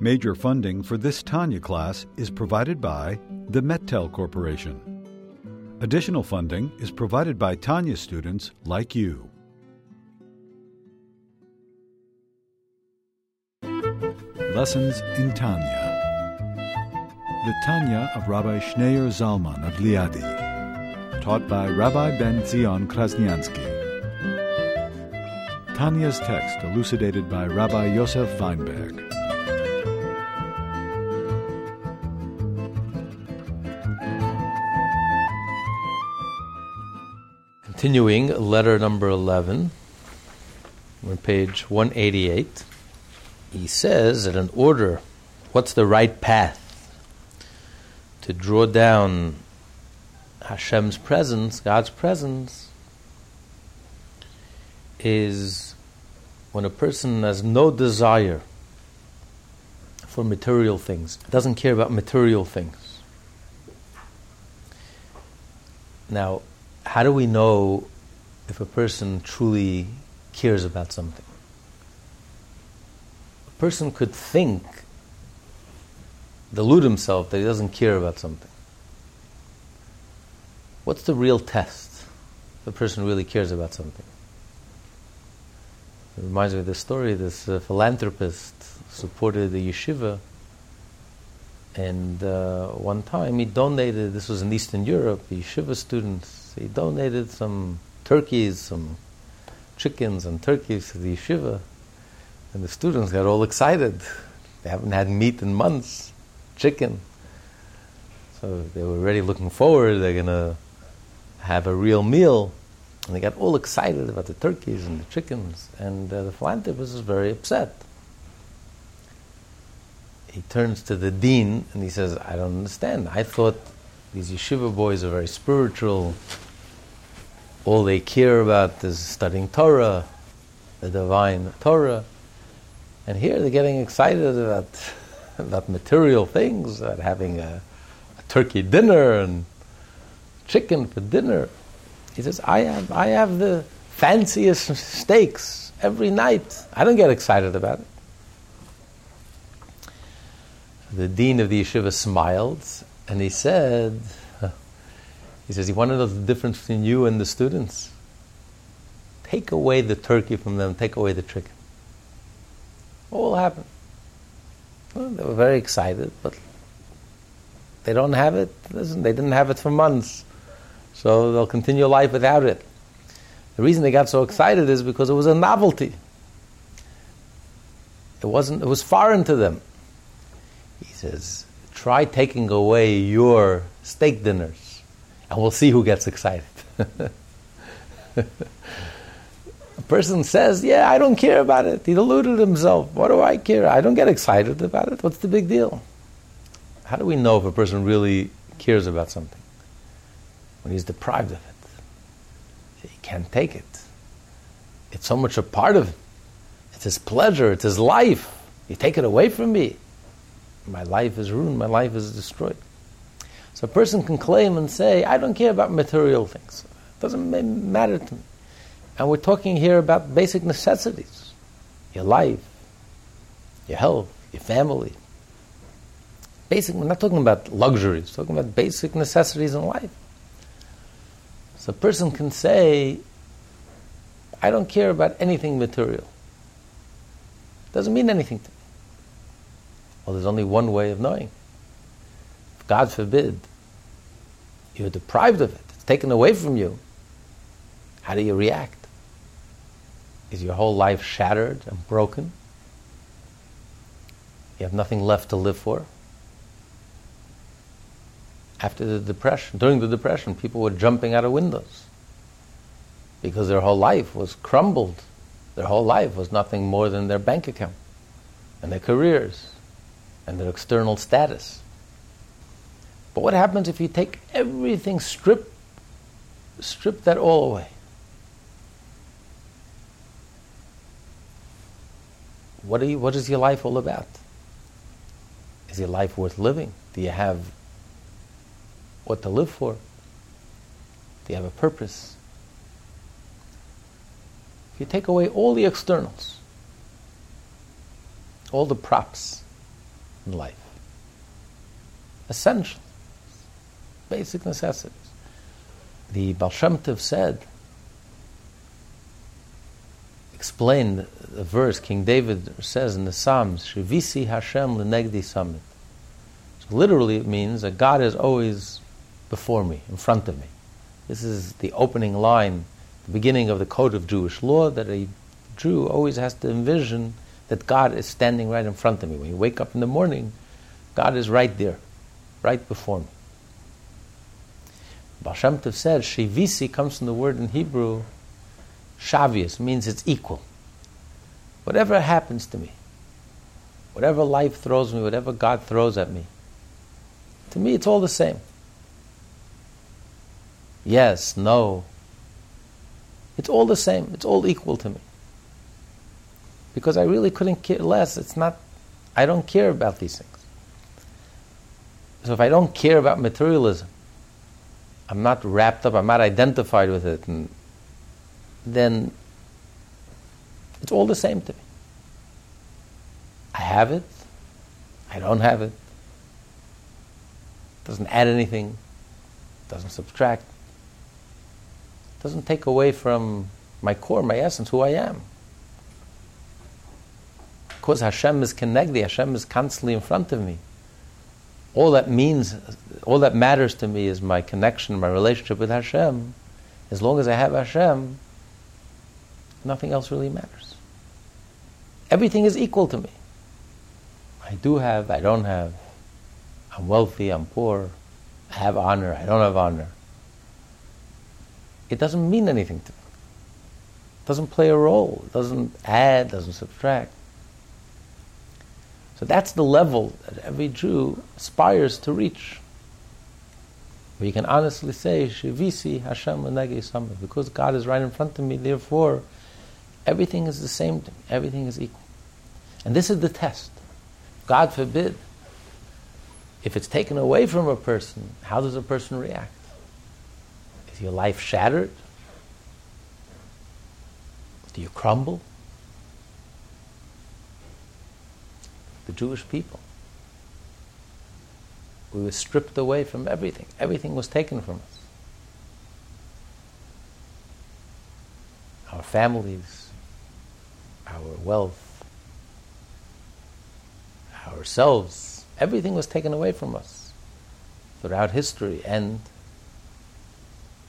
Major funding for this Tanya class is provided by the Mettel Corporation. Additional funding is provided by Tanya students like you. Lessons in Tanya. The Tanya of Rabbi Schneur Zalman of Liadi, taught by Rabbi Ben Zion Krasniansky. Tanya's text elucidated by Rabbi Yosef Weinberg. Continuing letter number 11, on page 188, he says that in order, what's the right path? To draw down Hashem's presence, God's presence, is when a person has no desire for material things, doesn't care about material things. Now, how do we know if a person truly cares about something? A person could think, delude himself that he doesn't care about something. What's the real test? If a person really cares about something. It reminds me of this story. This uh, philanthropist supported the yeshiva, and uh, one time he donated. This was in Eastern Europe. The yeshiva students. He donated some turkeys, some chickens and turkeys to the yeshiva, and the students got all excited. They haven't had meat in months, chicken. So they were already looking forward. They're gonna have a real meal. And they got all excited about the turkeys and the chickens, and uh, the philanthropist is very upset. He turns to the dean and he says, I don't understand. I thought these yeshiva boys are very spiritual. All they care about is studying Torah, the divine Torah. And here they're getting excited about, about material things, about having a, a turkey dinner and chicken for dinner. He says, I have, I have the fanciest steaks every night. I don't get excited about it. The dean of the yeshiva smiled and he said, he says, you want to know the difference between you and the students? Take away the turkey from them, take away the chicken. What will happen? Well, they were very excited, but they don't have it. Listen, they didn't have it for months. So they'll continue life without it. The reason they got so excited is because it was a novelty. It wasn't it was foreign to them. He says, try taking away your steak dinners and we'll see who gets excited. a person says, Yeah, I don't care about it. He deluded himself. What do I care? I don't get excited about it. What's the big deal? How do we know if a person really cares about something? When he's deprived of it. He can't take it. It's so much a part of him. It's his pleasure, it's his life. You take it away from me. My life is ruined, my life is destroyed. So a person can claim and say, I don't care about material things. It doesn't matter to me. And we're talking here about basic necessities your life, your health, your family. Basic, we're not talking about luxuries, we're talking about basic necessities in life. So a person can say, I don't care about anything material. It Doesn't mean anything to me. Well, there's only one way of knowing. God forbid, you're deprived of it, it's taken away from you, how do you react? Is your whole life shattered and broken? You have nothing left to live for? After the Depression, during the Depression, people were jumping out of windows because their whole life was crumbled. Their whole life was nothing more than their bank account and their careers and their external status. But what happens if you take everything, strip, strip that all away? What, are you, what is your life all about? Is your life worth living? Do you have what to live for? Do you have a purpose? If you take away all the externals, all the props, in life. Essential, basic necessities. The Baal Shem Tov said, explained the verse King David says in the Psalms, Shivisi Hashem lenegdi tamid. So literally it means that God is always before me, in front of me. This is the opening line, the beginning of the code of Jewish law that a Jew always has to envision that God is standing right in front of me. When you wake up in the morning, God is right there, right before me. Baal Shem Tov said, Shivisi comes from the word in Hebrew, shavius, means it's equal. Whatever happens to me, whatever life throws me, whatever God throws at me, to me it's all the same. Yes, no. It's all the same. It's all equal to me because I really couldn't care less. It's not, I don't care about these things. So if I don't care about materialism, I'm not wrapped up, I'm not identified with it, and then it's all the same to me. I have it, I don't have it. Doesn't add anything, doesn't subtract, doesn't take away from my core, my essence, who I am because Hashem is connected, Hashem is constantly in front of me. All that means, all that matters to me is my connection, my relationship with Hashem. As long as I have Hashem, nothing else really matters. Everything is equal to me. I do have, I don't have. I'm wealthy, I'm poor. I have honor, I don't have honor. It doesn't mean anything to me. It doesn't play a role. It doesn't add, doesn't subtract. So that's the level that every Jew aspires to reach. You can honestly say, Shivisi Hashem Samah, because God is right in front of me, therefore everything is the same to me, everything is equal. And this is the test. God forbid, if it's taken away from a person, how does a person react? Is your life shattered? Do you crumble? The Jewish people. We were stripped away from everything. Everything was taken from us. Our families, our wealth, ourselves, everything was taken away from us throughout history. And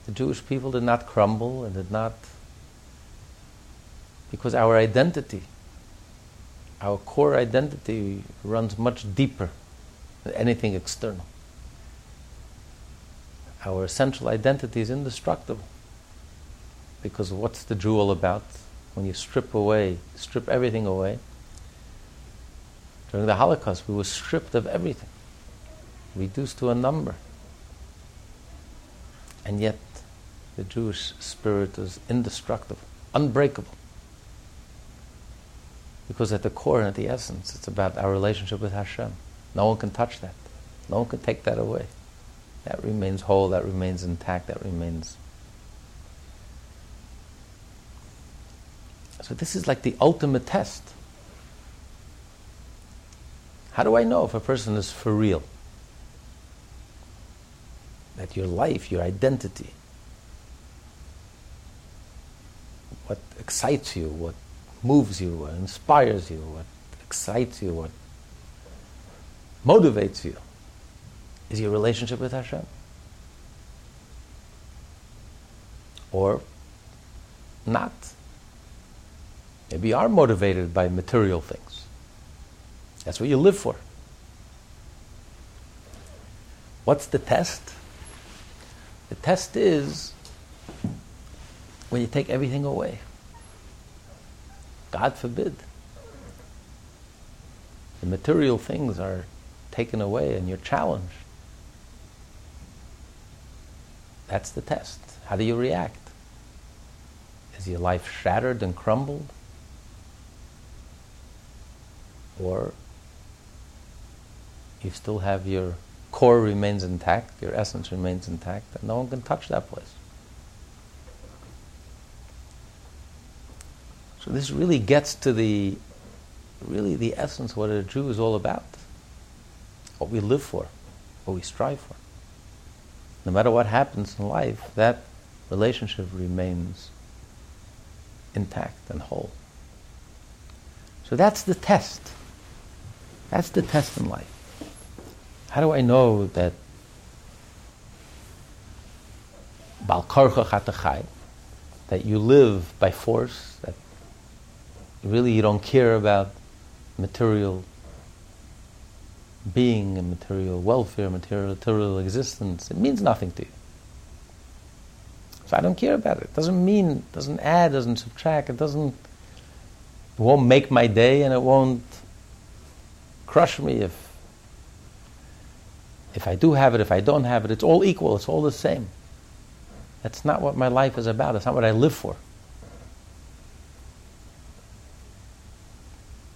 the Jewish people did not crumble and did not, because our identity our core identity runs much deeper than anything external. Our essential identity is indestructible. Because what's the Jew all about? When you strip away, strip everything away. During the Holocaust, we were stripped of everything, reduced to a number. And yet, the Jewish spirit is indestructible, unbreakable. Because at the core and at the essence, it's about our relationship with Hashem. No one can touch that. No one can take that away. That remains whole, that remains intact, that remains. So, this is like the ultimate test. How do I know if a person is for real? That your life, your identity, what excites you, what moves you, what inspires you, what excites you, what motivates you is your relationship with Hashem. Or not. Maybe you are motivated by material things. That's what you live for. What's the test? The test is when you take everything away. God forbid. The material things are taken away and you're challenged. That's the test. How do you react? Is your life shattered and crumbled? Or you still have your core remains intact, your essence remains intact, and no one can touch that place. So this really gets to the really the essence of what a Jew is all about. what we live for, what we strive for. No matter what happens in life, that relationship remains intact and whole. So that's the test. That's the test in life. How do I know that that you live by force, that really you don't care about material being and material welfare, material, material existence. It means nothing to you. So I don't care about it. It doesn't mean, doesn't add, doesn't subtract. It doesn't, it won't make my day and it won't crush me if, if I do have it, if I don't have it. It's all equal. It's all the same. That's not what my life is about. It's not what I live for.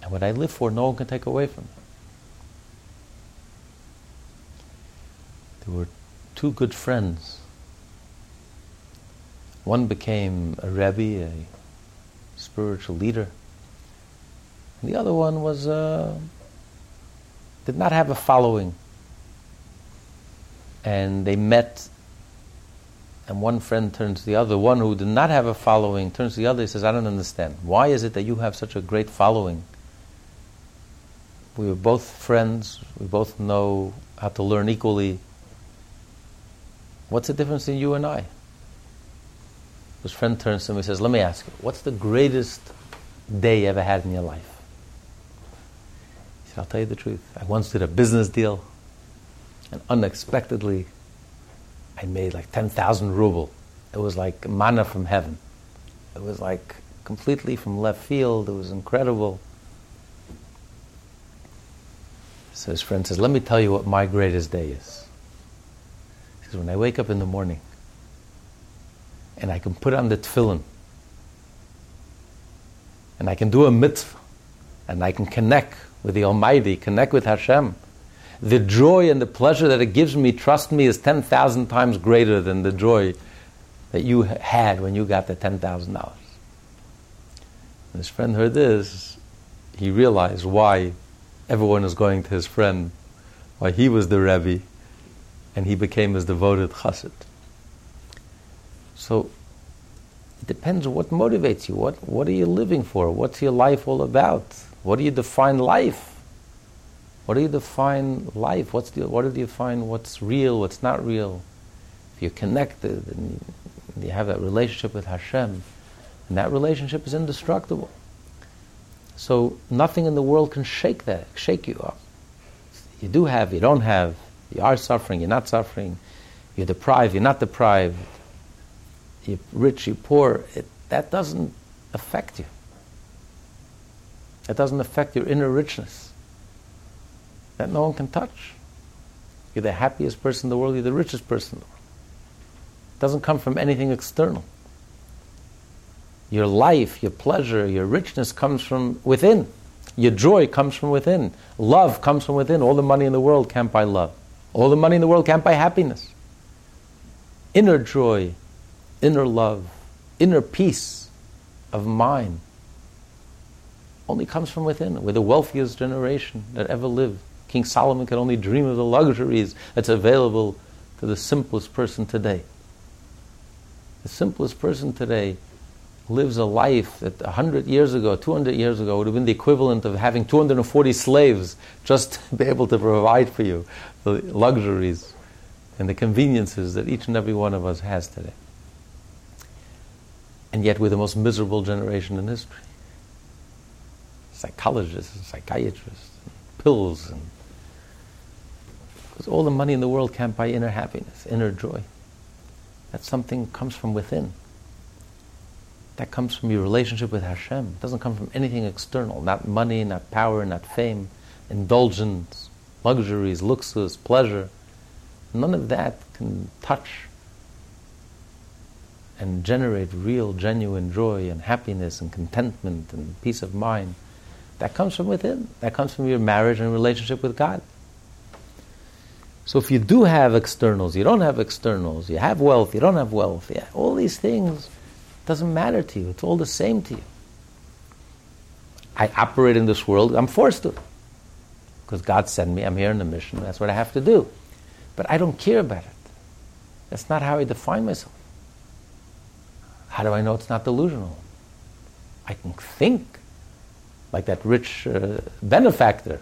And what I live for, no one can take away from me. There were two good friends. One became a Rebbe, a spiritual leader. And the other one was uh, did not have a following. And they met and one friend turns to the other, one who did not have a following turns to the other, he says, I don't understand. Why is it that you have such a great following? We were both friends, we both know how to learn equally. What's the difference in you and I? His friend turns to him and says, Let me ask you, what's the greatest day you ever had in your life? He said, I'll tell you the truth. I once did a business deal, and unexpectedly, I made like 10,000 ruble. It was like manna from heaven. It was like completely from left field. It was incredible. So his friend says, Let me tell you what my greatest day is. He says, When I wake up in the morning and I can put on the tefillin and I can do a mitzvah and I can connect with the Almighty, connect with Hashem the joy and the pleasure that it gives me, trust me, is 10,000 times greater than the joy that you had when you got the $10,000. His friend heard this, he realized why everyone was going to his friend, why he was the Rebbe, and he became his devoted chassid. So it depends what motivates you. What, what are you living for? What's your life all about? What do you define life? What do you define life? What's the, what do you define what's real, what's not real? If you're connected and you have that relationship with Hashem, and that relationship is indestructible. So nothing in the world can shake that, shake you up. You do have, you don't have, you are suffering, you're not suffering, you're deprived, you're not deprived, you're rich, you're poor. It, that doesn't affect you. That doesn't affect your inner richness that no one can touch. You're the happiest person in the world, you're the richest person in the world. It doesn't come from anything external. Your life, your pleasure, your richness comes from within. Your joy comes from within. Love comes from within. All the money in the world can't buy love. All the money in the world can't buy happiness. Inner joy, inner love, inner peace of mind only comes from within. We're the wealthiest generation that ever lived. King Solomon could only dream of the luxuries that's available to the simplest person today. The simplest person today lives a life that 100 years ago, 200 years ago, would have been the equivalent of having 240 slaves just to be able to provide for you the luxuries and the conveniences that each and every one of us has today. And yet we're the most miserable generation in history. Psychologists and psychiatrists, and pills and because all the money in the world can't buy inner happiness, inner joy. That something comes from within. That comes from your relationship with Hashem. It doesn't come from anything external, not money, not power, not fame, indulgence, luxuries, luxus, pleasure. None of that can touch and generate real, genuine joy and happiness and contentment and peace of mind. That comes from within. That comes from your marriage and relationship with God. So if you do have externals, you don't have externals, you have wealth, you don't have wealth, yeah, all these things doesn't matter to you. It's all the same to you. I operate in this world, I'm forced to. because God sent me. I'm here on a mission. That's what I have to do. But I don't care about it. That's not how I define myself. How do I know it's not delusional? I can think, like that rich uh, benefactor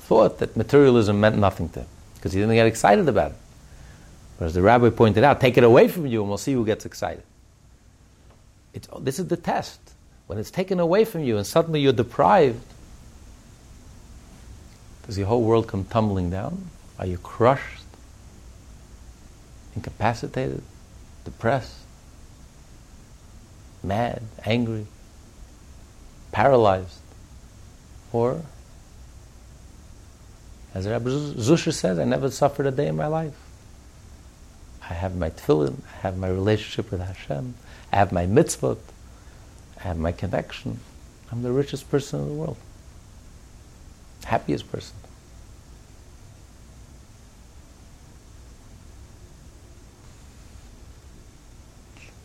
thought that materialism meant nothing to him because he didn't get excited about it. But as the rabbi pointed out, take it away from you and we'll see who gets excited. It's, this is the test. When it's taken away from you and suddenly you're deprived, does your whole world come tumbling down? Are you crushed, incapacitated, depressed, mad, angry, paralyzed? Or, as Rabbi Zusha says, I never suffered a day in my life. I have my tefillin, I have my relationship with Hashem, I have my mitzvot, I have my connection. I'm the richest person in the world happiest person.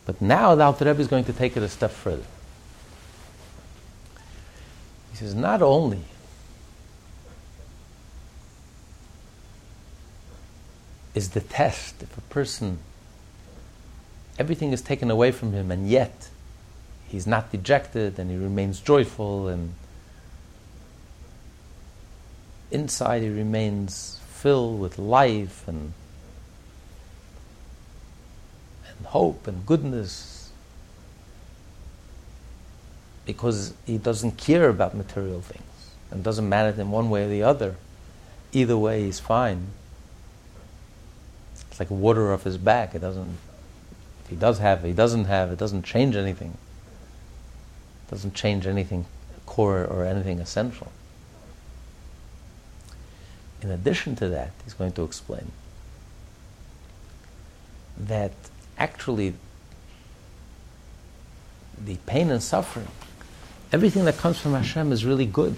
But now the Alter Rebbe is going to take it a step further. He says, not only is the test if a person, everything is taken away from him, and yet he's not dejected and he remains joyful and inside he remains filled with life and, and hope and goodness because he doesn't care about material things and doesn't matter to him one way or the other. Either way, he's fine. It's like water off his back. It doesn't. He does have, he doesn't have. It doesn't change anything. It doesn't change anything core or anything essential. In addition to that, he's going to explain that actually the pain and suffering, everything that comes from Hashem is really good.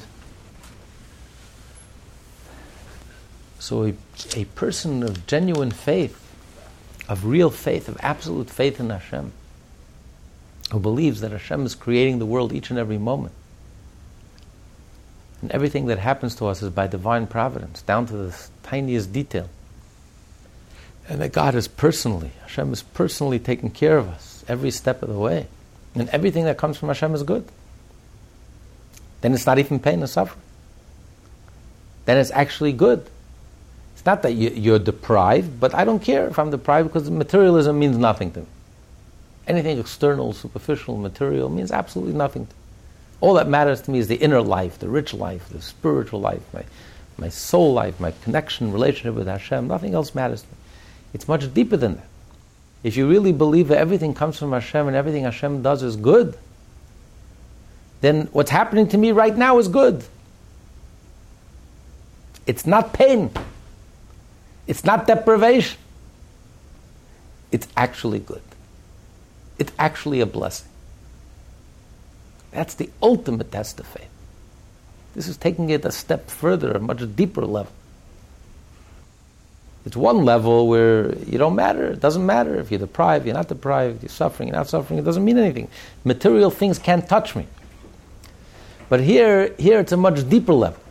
So a, a person of genuine faith, of real faith, of absolute faith in Hashem, who believes that Hashem is creating the world each and every moment, and everything that happens to us is by divine providence, down to the tiniest detail. And that God is personally, Hashem is personally taking care of us every step of the way. And everything that comes from Hashem is good. Then it's not even pain and suffering. Then it's actually good. It's not that you, are deprived, but I don't care if I'm deprived because materialism means nothing to me. Anything external, superficial, material means absolutely nothing to me. All that matters to me is the inner life, the rich life, the spiritual life, my, my soul life, my connection, relationship with Hashem. Nothing else matters to me. It's much deeper than that. If you really believe that everything comes from Hashem and everything Hashem does is good, then what's happening to me right now is good. It's not pain. It's not deprivation. It's actually good. It's actually a blessing. That's the ultimate test of faith. This is taking it a step further, a much deeper level. It's one level where you don't matter. It doesn't matter if you're deprived, you're not deprived, you're suffering, you're not suffering. It doesn't mean anything. Material things can't touch me. But here, here it's a much deeper level.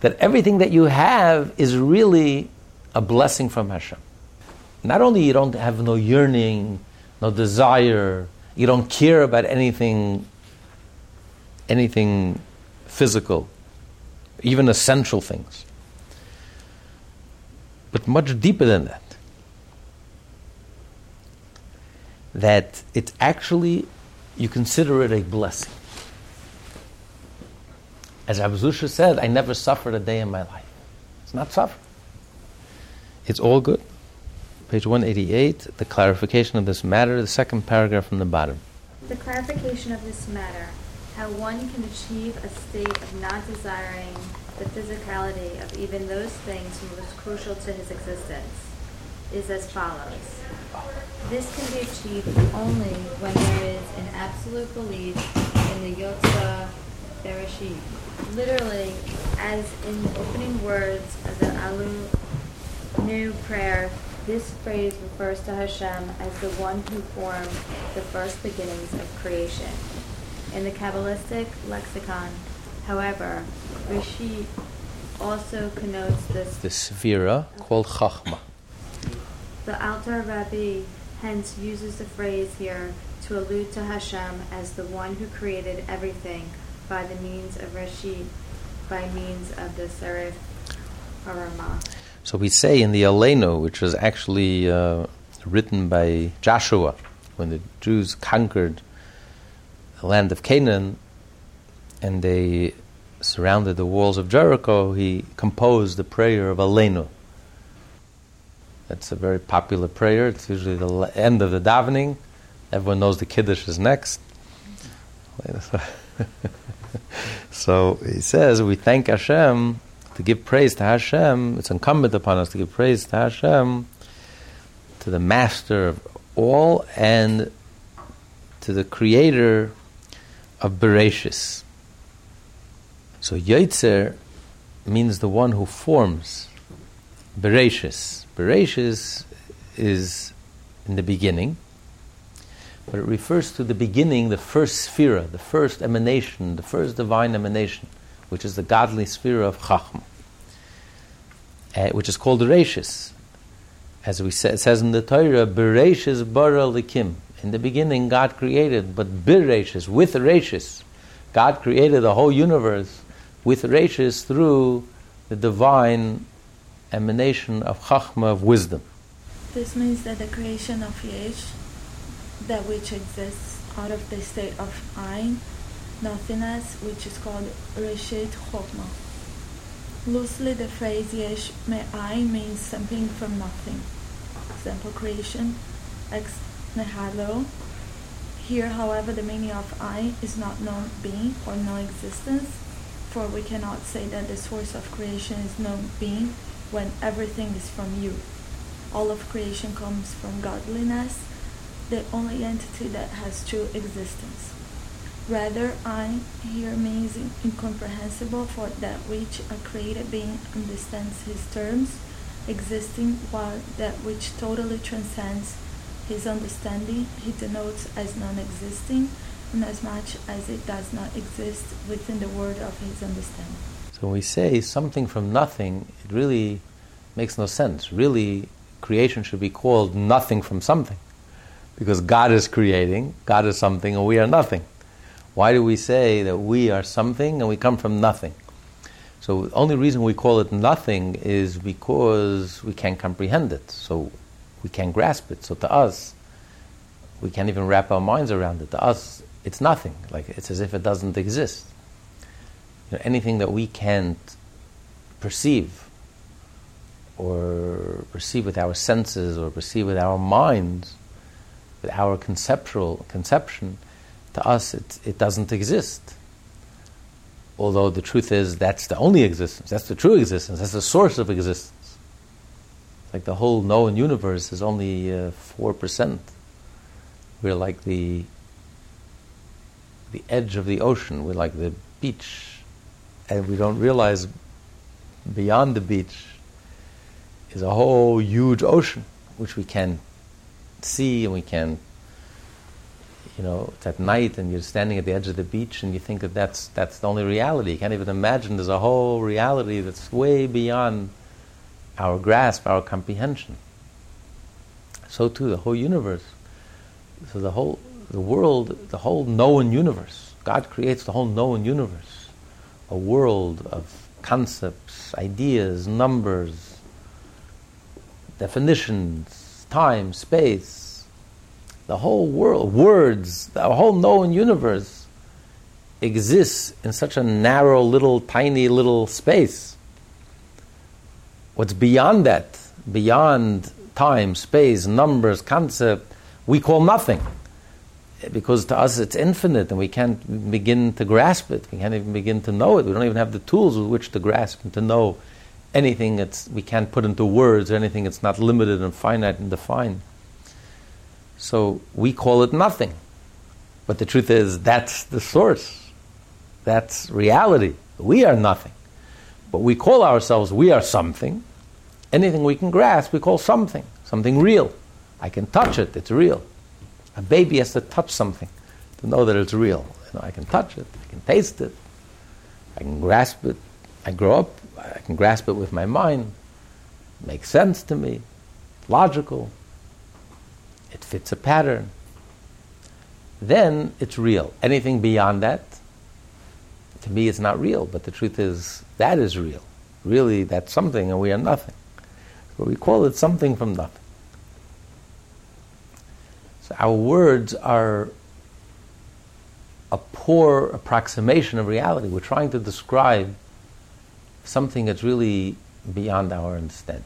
That everything that you have is really a blessing from Hashem. Not only you don't have no yearning, no desire, you don't care about anything, anything physical, even essential things. But much deeper than that. That it's actually, you consider it a blessing. As Abu Zusha said, I never suffered a day in my life. It's not suffering. It's all good page 188, the clarification of this matter, the second paragraph from the bottom. The clarification of this matter, how one can achieve a state of not desiring the physicality of even those things most crucial to his existence, is as follows. This can be achieved only when there is an absolute belief in the Yotzer Bereshit. Literally, as in the opening words of the Alu New prayer this phrase refers to Hashem as the one who formed the first beginnings of creation. In the Kabbalistic lexicon, however, Reshit also connotes this. The Sphira called Chachma. The Alter Rebbe hence uses the phrase here to allude to Hashem as the one who created everything by the means of Reshit, by means of the Serif Harama. So we say in the Aleinu, which was actually uh, written by Joshua when the Jews conquered the land of Canaan and they surrounded the walls of Jericho, he composed the prayer of Aleinu. That's a very popular prayer. It's usually the end of the davening. Everyone knows the Kiddush is next. so he says, we thank Hashem to give praise to Hashem. It's incumbent upon us to give praise to Hashem, to the Master of all, and to the Creator of Bereshis. So Yotzer means the one who forms. Bereshis. Bereshis is in the beginning, but it refers to the beginning, the first sphera, the first emanation, the first divine emanation, which is the godly sphere of Chachma, uh, which is called Bereshis. As we say, it says in the Torah, Bereshis bara Elokim. In the beginning, God created, but Bereshis, with Reshis. God created the whole universe with Reshis through the divine emanation of Chachma, of wisdom. This means that the creation of Yesh, that which exists out of the state of Ein, nothingness, which is called Reshit Chokmah. Loosely, the phrase Yesh Me'ain means something from nothing. Example, creation, ex nihilo. Here, however, the meaning of Ein is not known being or non-existence, for we cannot say that the source of creation is known being when everything is from you. All of creation comes from godliness, the only entity that has true existence. Rather, I here means incomprehensible for that which a created being understands his terms, existing, while that which totally transcends his understanding he denotes as non-existing, inasmuch as it does not exist within the word of his understanding. So when we say something from nothing, it really makes no sense. Really, creation should be called nothing from something. Because God is creating, God is something, and we are nothing. Why do we say that we are something and we come from nothing? So the only reason we call it nothing is because we can't comprehend it. So we can't grasp it. So to us, we can't even wrap our minds around it. To us, it's nothing. Like it's as if it doesn't exist. You know, anything that we can't perceive or perceive with our senses or perceive with our minds, with our conceptual conception, to us it, it doesn't exist. Although the truth is that's the only existence, that's the true existence, that's the source of existence. Like the whole known universe is only uh, four percent. We're like the the edge of the ocean. We're like the beach, and we don't realize beyond the beach is a whole huge ocean which we can see and we can. You know, it's at night and you're standing at the edge of the beach and you think that that's that's the only reality. You can't even imagine there's a whole reality that's way beyond our grasp, our comprehension. So too, the whole universe. So the whole, the world, the whole known universe. God creates the whole known universe, a world of concepts, ideas, numbers, definitions, time, space. The whole world, words, the whole known universe exists in such a narrow, little, tiny, little space What's beyond that, beyond time, space, numbers, concept, we call nothing. Because to us it's infinite and we can't begin to grasp it. We can't even begin to know it. We don't even have the tools with which to grasp and to know anything that's we can't put into words anything that's not limited and finite and defined. So we call it nothing. But the truth is that's the source. That's reality. We are nothing. But we call ourselves we are something anything we can grasp, we call something, something real. I can touch it, it's real. A baby has to touch something to know that it's real. You know, I can touch it, I can taste it, I can grasp it. I grow up, I can grasp it with my mind, it makes sense to me, logical, it fits a pattern. Then it's real. Anything beyond that, to me, it's not real. But the truth is, that is real. Really, that's something, and we are nothing. So we call it something from nothing. So our words are a poor approximation of reality. We're trying to describe something that's really beyond our understanding.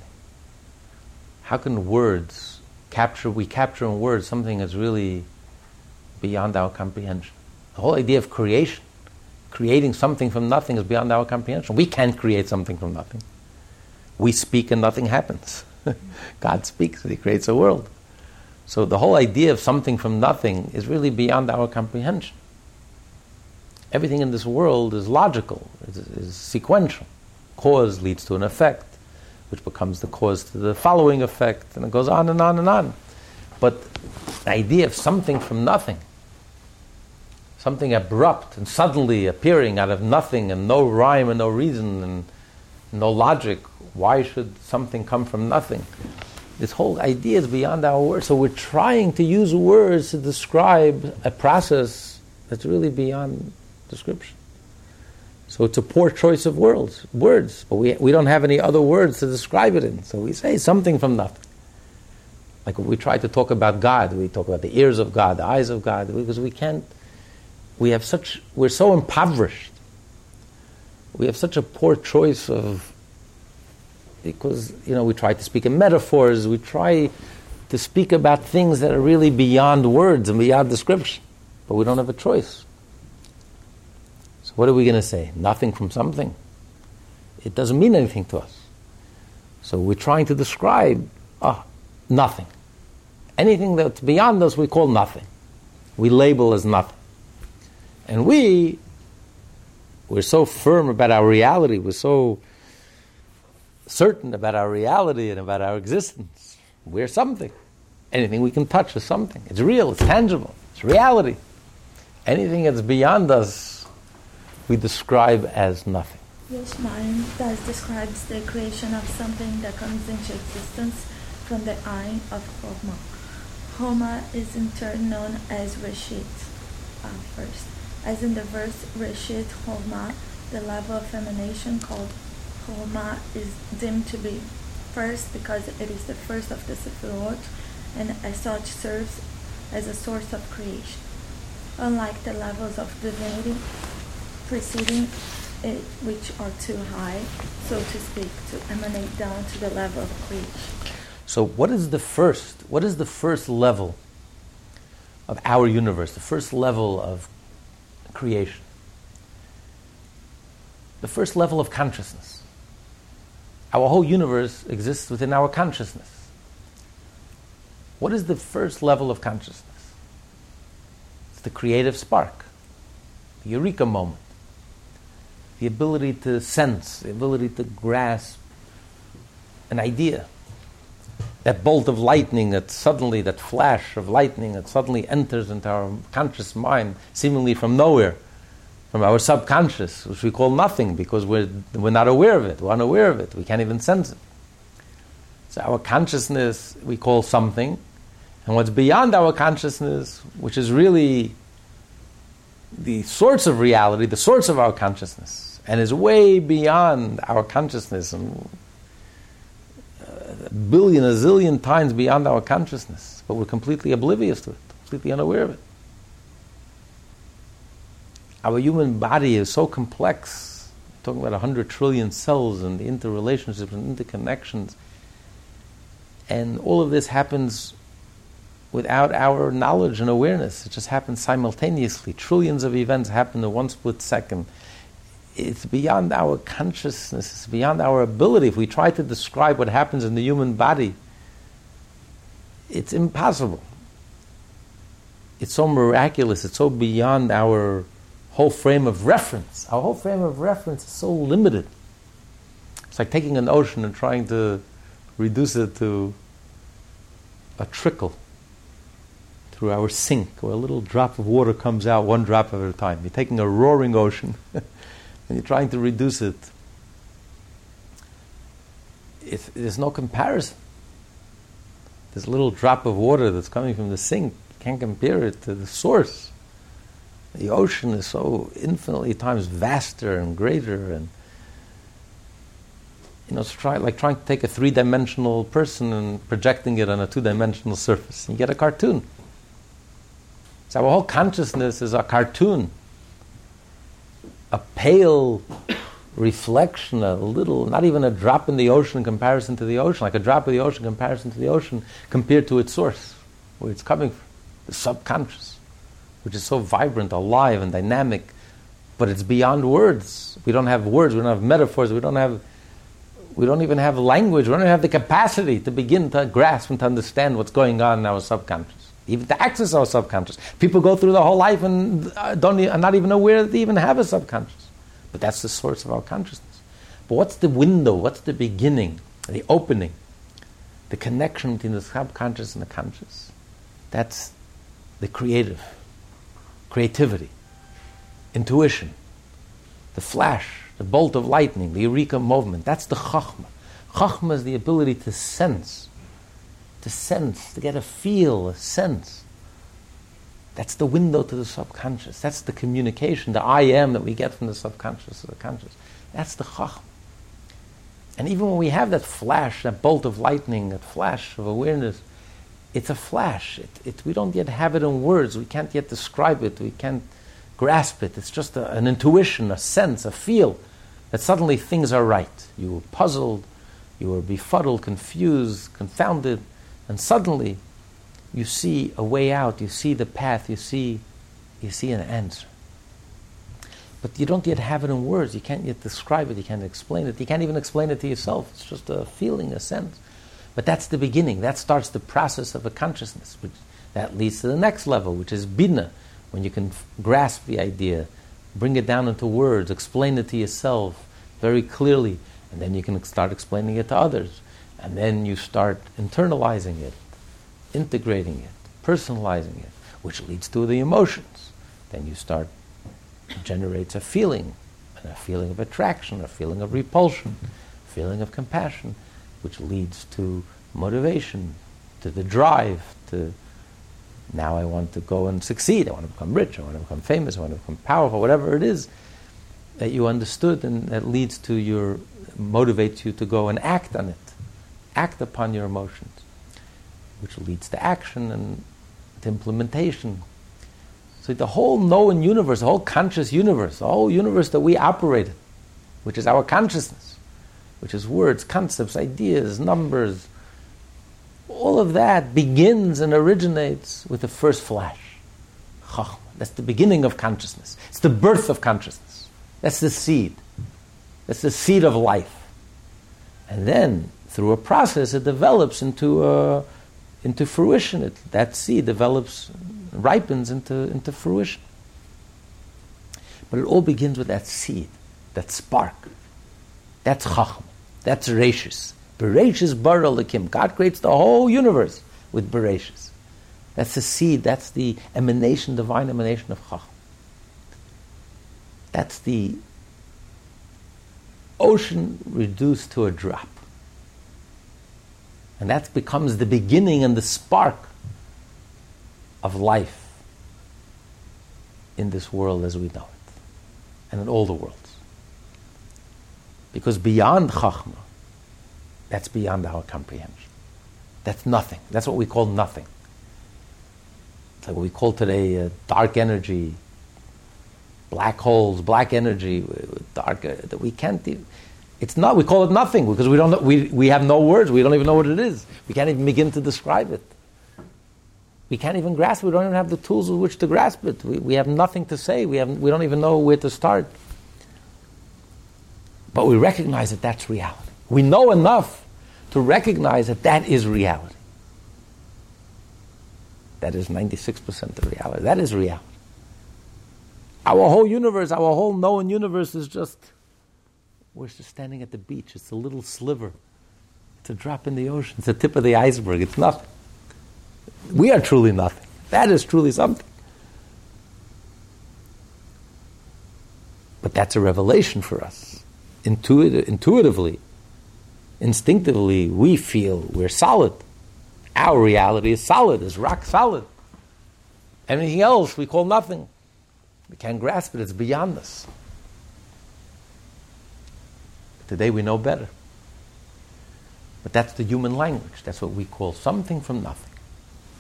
How can words capture, we capture in words something that's really beyond our comprehension? The whole idea of creation, creating something from nothing, is beyond our comprehension. We can't create something from nothing. We speak and nothing happens. God speaks and He creates a world. So the whole idea of something from nothing is really beyond our comprehension. Everything in this world is logical, is, is sequential. Cause leads to an effect, which becomes the cause to the following effect, and it goes on and on and on. But the idea of something from nothing, something abrupt and suddenly appearing out of nothing and no rhyme and no reason and no logic, why should something come from nothing? This whole idea is beyond our words. So we're trying to use words to describe a process that's really beyond description. So it's a poor choice of words, words, but we, we don't have any other words to describe it in. So we say something from nothing. Like we try to talk about God, we talk about the ears of God, the eyes of God, because we can't, we have such, we're so impoverished. We have such a poor choice of, because, you know, we try to speak in metaphors, we try to speak about things that are really beyond words and beyond description, but we don't have a choice. So what are we going to say? Nothing from something. It doesn't mean anything to us. So we're trying to describe ah, nothing. Anything that's beyond us, we call nothing. We label as nothing. And we, we're so firm about our reality, we're so certain about our reality and about our existence. We're something. Anything we can touch is something. It's real, it's tangible, it's reality. Anything that's beyond us we describe as nothing. Yes, mind thus describes the creation of something that comes into existence from the eye of Chokmah. Chokmah is in turn known as Reshit uh, first. As in the verse Reshit Chokmah, the level of emanation called Chokmah is deemed to be first because it is the first of the Sefirot and as such serves as a source of creation. Unlike the levels of divinity, preceding it, which are too high, so to speak, to emanate down to the level of creation. So, what is the first? What is the first level of our universe? The first level of creation. The first level of consciousness. Our whole universe exists within our consciousness. What is the first level of consciousness? It's the creative spark, the eureka moment the ability to sense, the ability to grasp an idea. That bolt of lightning that suddenly, that flash of lightning that suddenly enters into our conscious mind, seemingly from nowhere, from our subconscious, which we call nothing because we're, we're not aware of it, we're unaware of it, we can't even sense it. So our consciousness we call something, and what's beyond our consciousness, which is really the source of reality, the source of our consciousness, and is way beyond our consciousness and a billion, a zillion times beyond our consciousness, but we're completely oblivious to it, completely unaware of it. Our human body is so complex, talking about 100 trillion cells and the interrelationships and interconnections, and all of this happens without our knowledge and awareness. It just happens simultaneously. Trillions of events happen in one split second it's beyond our consciousness, it's beyond our ability. If we try to describe what happens in the human body, it's impossible. It's so miraculous, it's so beyond our whole frame of reference. Our whole frame of reference is so limited. It's like taking an ocean and trying to reduce it to a trickle through our sink, where a little drop of water comes out one drop at a time. You're taking a roaring ocean and you're trying to reduce it it, there's no comparison. This little drop of water that's coming from the sink can't compare it to the source. The ocean is so infinitely times vaster and greater, and you know, it's try, like trying to take a three-dimensional person and projecting it on a two-dimensional surface. You get a cartoon. So our whole consciousness is a cartoon, a pale reflection, a little, not even a drop in the ocean in comparison to the ocean, like a drop of the ocean in comparison to the ocean compared to its source, where it's coming from, the subconscious, which is so vibrant, alive, and dynamic, but it's beyond words. We don't have words, we don't have metaphors, we don't have, we don't even have language, we don't even have the capacity to begin to grasp and to understand what's going on in our subconscious. Even to access our subconscious. People go through their whole life and uh, don't, are not even aware that they even have a subconscious. But that's the source of our consciousness. But what's the window? What's the beginning? The opening? The connection between the subconscious and the conscious? That's the creative, creativity, intuition, the flash, the bolt of lightning, the eureka movement. That's the chachma. Chachma is the ability to sense, to sense, to get a feel, a sense that's the window to the subconscious. That's the communication, the I am that we get from the subconscious to the conscious. That's the chacham. And even when we have that flash, that bolt of lightning, that flash of awareness, it's a flash. It, it, we don't yet have it in words. We can't yet describe it. We can't grasp it. It's just a, an intuition, a sense, a feel that suddenly things are right. You were puzzled, you were befuddled, confused, confounded, and suddenly you see a way out, you see the path, you see, you see an answer. But you don't yet have it in words. You can't yet describe it. You can't explain it. You can't even explain it to yourself. It's just a feeling, a sense. But that's the beginning. That starts the process of a consciousness, which that leads to the next level, which is bina, when you can f- grasp the idea, bring it down into words, explain it to yourself very clearly, and then you can start explaining it to others. And then you start internalizing it integrating it, personalizing it, which leads to the emotions. Then you start, generates a feeling, and a feeling of attraction, a feeling of repulsion, a feeling of compassion, which leads to motivation, to the drive, to now I want to go and succeed, I want to become rich, I want to become famous, I want to become powerful, whatever it is that you understood and that leads to your, motivates you to go and act on it, act upon your emotions which leads to action and to implementation. So the whole known universe, the whole conscious universe, the whole universe that we operate which is our consciousness, which is words, concepts, ideas, numbers, all of that begins and originates with the first flash. That's the beginning of consciousness. It's the birth of consciousness. That's the seed. That's the seed of life. And then, through a process, it develops into a into fruition. It, that seed develops, ripens into, into fruition. But it all begins with that seed, that spark. That's chacham. That's rashis. Bereshis bara Elokim. God creates the whole universe with bereshis. That's the seed. That's the emanation, divine emanation of chacham. That's the ocean reduced to a drop. And that becomes the beginning and the spark of life in this world as we know it, and in all the worlds. Because beyond Chachma, that's beyond our comprehension. That's nothing. That's what we call nothing. It's like what we call today uh, dark energy, black holes, black energy, dark, uh, that we can't even it's not. We call it nothing because we don't. Know, we we have no words. We don't even know what it is. We can't even begin to describe it. We can't even grasp. it. We don't even have the tools with which to grasp it. We, we have nothing to say. We have. We don't even know where to start. But we recognize that that's reality. We know enough to recognize that that is reality. That is 96% of reality. That is reality. Our whole universe, our whole known universe is just we're just standing at the beach. It's a little sliver. It's a drop in the ocean. It's the tip of the iceberg. It's nothing. We are truly nothing. That is truly something. But that's a revelation for us. Intuit- intuitively, instinctively we feel we're solid. Our reality is solid, is rock solid. Anything else we call nothing. We can't grasp it, it's beyond us. Today we know better. But that's the human language. That's what we call something from nothing.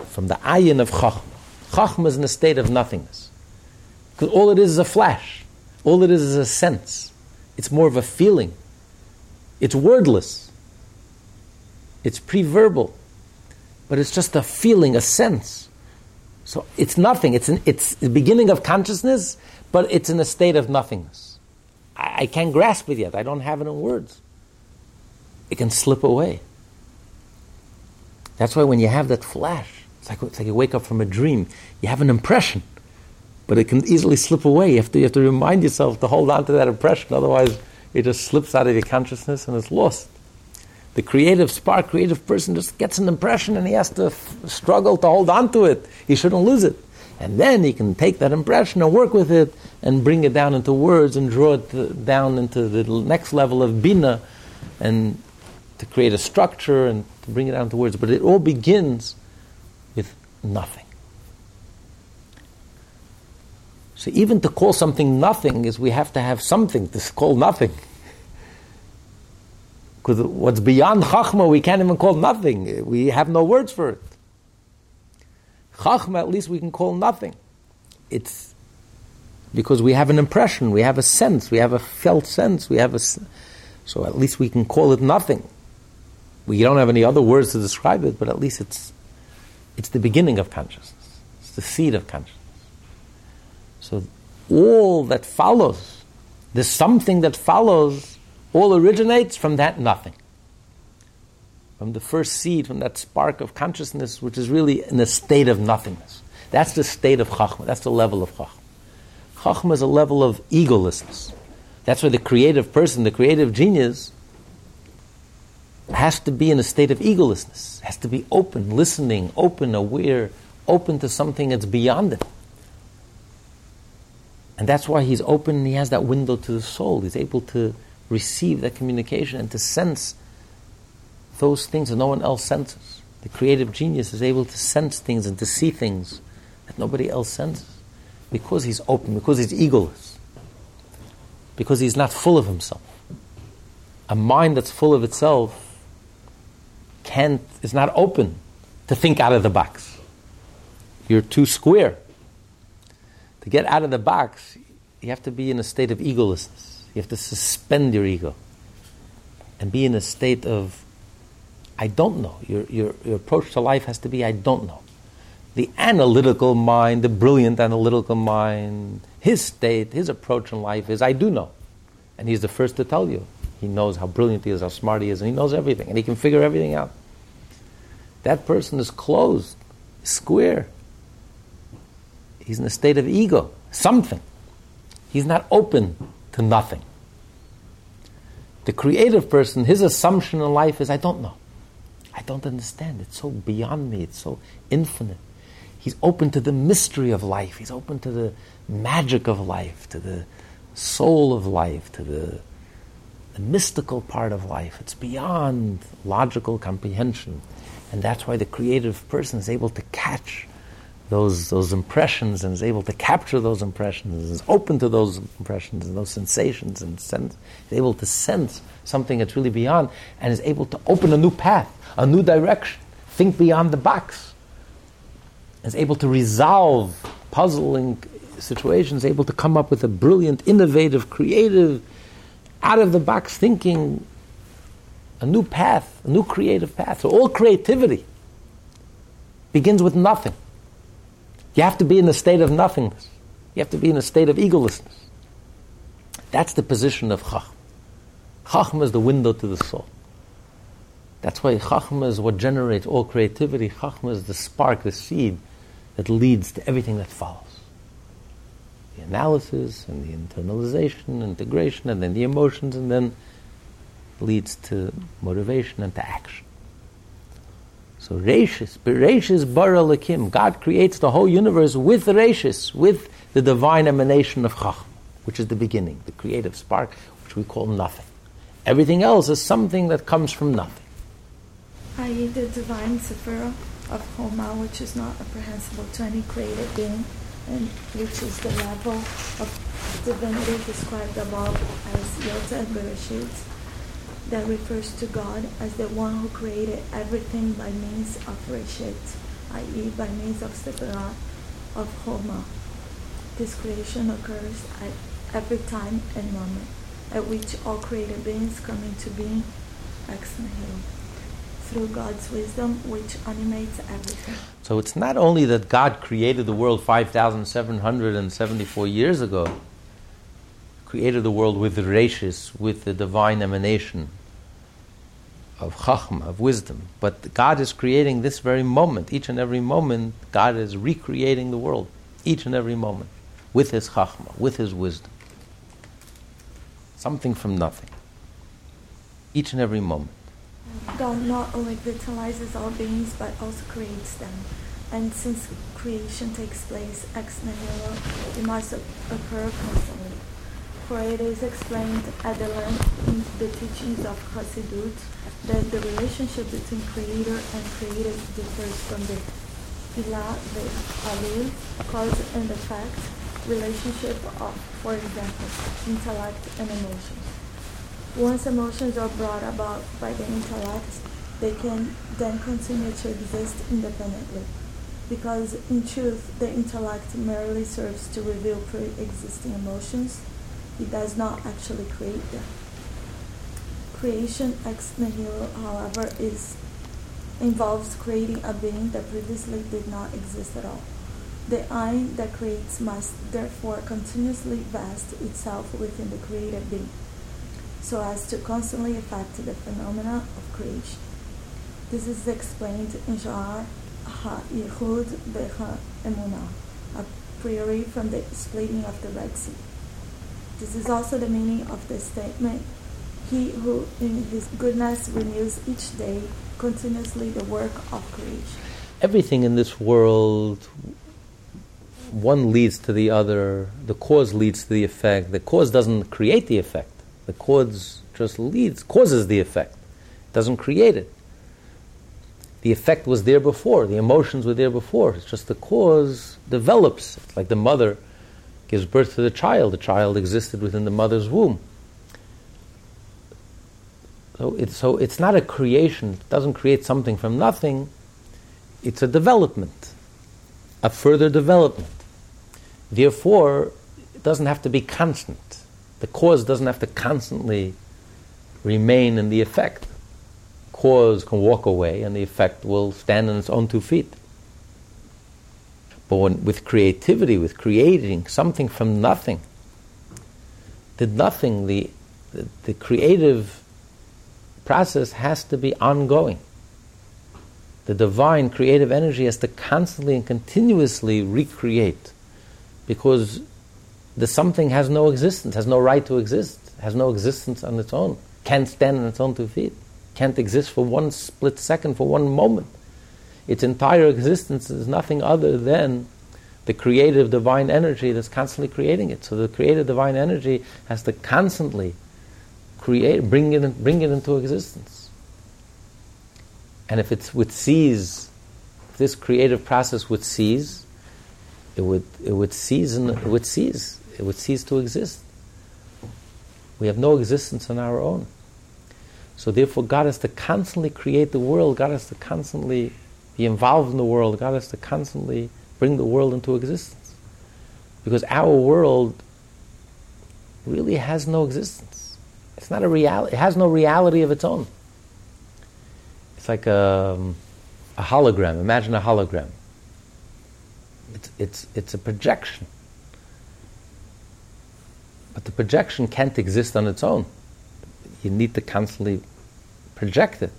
From the ayin of Chachma. Chachma is in a state of nothingness. Because all it is is a flash. All it is is a sense. It's more of a feeling. It's wordless. It's pre-verbal. But it's just a feeling, a sense. So it's nothing. It's, an, it's the beginning of consciousness, but it's in a state of nothingness. I, I can't grasp it yet. I don't have it in words. It can slip away. That's why when you have that flash, it's like, it's like you wake up from a dream. You have an impression, but it can easily slip away. You have, to, you have to remind yourself to hold on to that impression, otherwise, it just slips out of your consciousness and it's lost. The creative spark, creative person just gets an impression and he has to f- struggle to hold on to it. He shouldn't lose it. And then he can take that impression and work with it and bring it down into words and draw it down into the next level of bina and to create a structure and to bring it down to words. But it all begins with nothing. So even to call something nothing is we have to have something to call nothing. Because what's beyond Chachma, we can't even call nothing. We have no words for it. Chachma, at least we can call nothing. It's because we have an impression, we have a sense, we have a felt sense, we have a. So at least we can call it nothing. We don't have any other words to describe it, but at least it's, it's the beginning of consciousness. It's the seed of consciousness. So all that follows, the something that follows, all originates from that nothing. From the first seed, from that spark of consciousness, which is really in a state of nothingness. That's the state of Chachma. That's the level of Chachma. Chachma is a level of egolessness. That's why the creative person, the creative genius, has to be in a state of egolessness, has to be open, listening, open, aware, open to something that's beyond it. And that's why he's open he has that window to the soul. He's able to receive that communication and to sense those things that no one else senses. The creative genius is able to sense things and to see things that nobody else senses because he's open, because he's egoless, because he's not full of himself. A mind that's full of itself can't, is not open to think out of the box. You're too square. To get out of the box, you have to be in a state of egolessness. You have to suspend your ego and be in a state of, I don't know. Your, your, your approach to life has to be, I don't know. The analytical mind, the brilliant analytical mind, his state, his approach in life is, I do know. And he's the first to tell you. He knows how brilliant he is, how smart he is, and he knows everything, and he can figure everything out. That person is closed, square. He's in a state of ego, something. He's not open to nothing. The creative person, his assumption in life is I don't know. I don't understand. It's so beyond me, it's so infinite. He's open to the mystery of life, he's open to the magic of life, to the soul of life, to the the mystical part of life. It's beyond logical comprehension. And that's why the creative person is able to catch those, those impressions and is able to capture those impressions, and is open to those impressions and those sensations and sense, is able to sense something that's really beyond and is able to open a new path, a new direction, think beyond the box, is able to resolve puzzling situations, able to come up with a brilliant, innovative, creative, out of the box thinking, a new path, a new creative path. So all creativity begins with nothing. You have to be in a state of nothingness. You have to be in a state of egolessness. That's the position of Chacham. Chacham is the window to the soul. That's why Chacham is what generates all creativity. Chacham is the spark, the seed that leads to everything that follows the analysis and the internalization, integration, and then the emotions, and then leads to motivation and to action. So Rashis, Bereshis bara Elokim. God creates the whole universe with Rashis, with the divine emanation of Chacham, which is the beginning, the creative spark, which we call nothing. Everything else is something that comes from nothing. i.e. the divine sephira of Chochmah, which is not apprehensible to any created being, and which is the level of divinity described above as Yotzer and Bereshit, that refers to God as the one who created everything by means of Reshit, i.e. by means of Sephirah of Chochmah. This creation occurs at every time and moment, at which all created beings come into being ex nihilo through God's wisdom, which animates everything. So it's not only that God created the world 5,774 years ago, created the world with the rashis, with the divine emanation of chachma, of wisdom, but God is creating this very moment. Each and every moment, God is recreating the world. Each and every moment, with His chachma, with His wisdom. Something from nothing. Each and every moment. God not only vitalizes all beings but also creates them. And since creation takes place ex nihilo, it must occur constantly. For it is explained at the length in the teachings of Chassidut that the relationship between creator and created differs from the ilah, the alul, cause and effect relationship of, for example, intellect and emotions. Once emotions are brought about by the intellect, they can then continue to exist independently. Because in truth, the intellect merely serves to reveal pre existing emotions, it does not actually create them. Creation ex nihilo, however, is involves creating a being that previously did not exist at all. The I that creates must therefore continuously vest itself within the created being so as to constantly affect the phenomena of creation. This is explained in Sha'ar Ha-Yichud Becha Emunah, a priori from the splitting of the Red Sea. This is also the meaning of the statement, He who in his goodness renews each day continuously the work of creation. Everything in this world, one leads to the other, the cause leads to the effect. The cause doesn't create the effect. The cause just leads, causes the effect, doesn't create it. The effect was there before, the emotions were there before. It's just the cause develops. It's like the mother gives birth to the child, the child existed within the mother's womb. So it's, so it's not a creation, it doesn't create something from nothing, it's a development, a further development. Therefore, it doesn't have to be constant. The cause doesn't have to constantly remain in the effect. Cause can walk away and the effect will stand on its own two feet. But when, with creativity, with creating something from nothing, the nothing, the, the, the creative process has to be ongoing. The divine creative energy has to constantly and continuously recreate because the something has no existence, has no right to exist, has no existence on its own, can't stand on its own two feet, can't exist for one split second, for one moment. Its entire existence is nothing other than the creative divine energy that's constantly creating it. So the creative divine energy has to constantly create, bring it, bring it into existence. And if it would cease, if this creative process would cease, it would it would cease it would cease it would cease to exist. We have no existence on our own. So therefore, God has to constantly create the world. God has to constantly be involved in the world. God has to constantly bring the world into existence. Because our world really has no existence. It's not a reality. It has no reality of its own. It's like a, a hologram. Imagine a hologram. It's, it's, it's a projection. But the projection can't exist on its own. You need to constantly project it.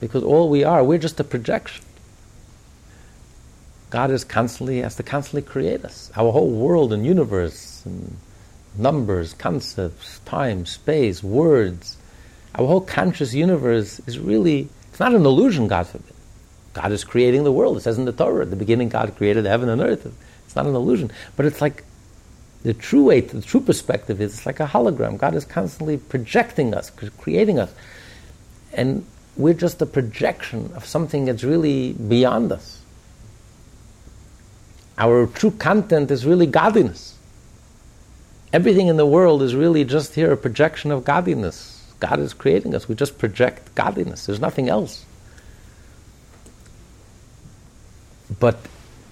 Because all we are, we're just a projection. God is constantly has to constantly create us. Our whole world and universe and numbers, concepts, time, space, words, our whole conscious universe is really it's not an illusion, God forbid. God is creating the world. It says in the Torah, at the beginning God created heaven and earth. It's not an illusion. But it's like the true way, the true perspective is it's like a hologram. God is constantly projecting us, creating us. And we're just a projection of something that's really beyond us. Our true content is really godliness. Everything in the world is really just here a projection of godliness. God is creating us. We just project godliness. There's nothing else. But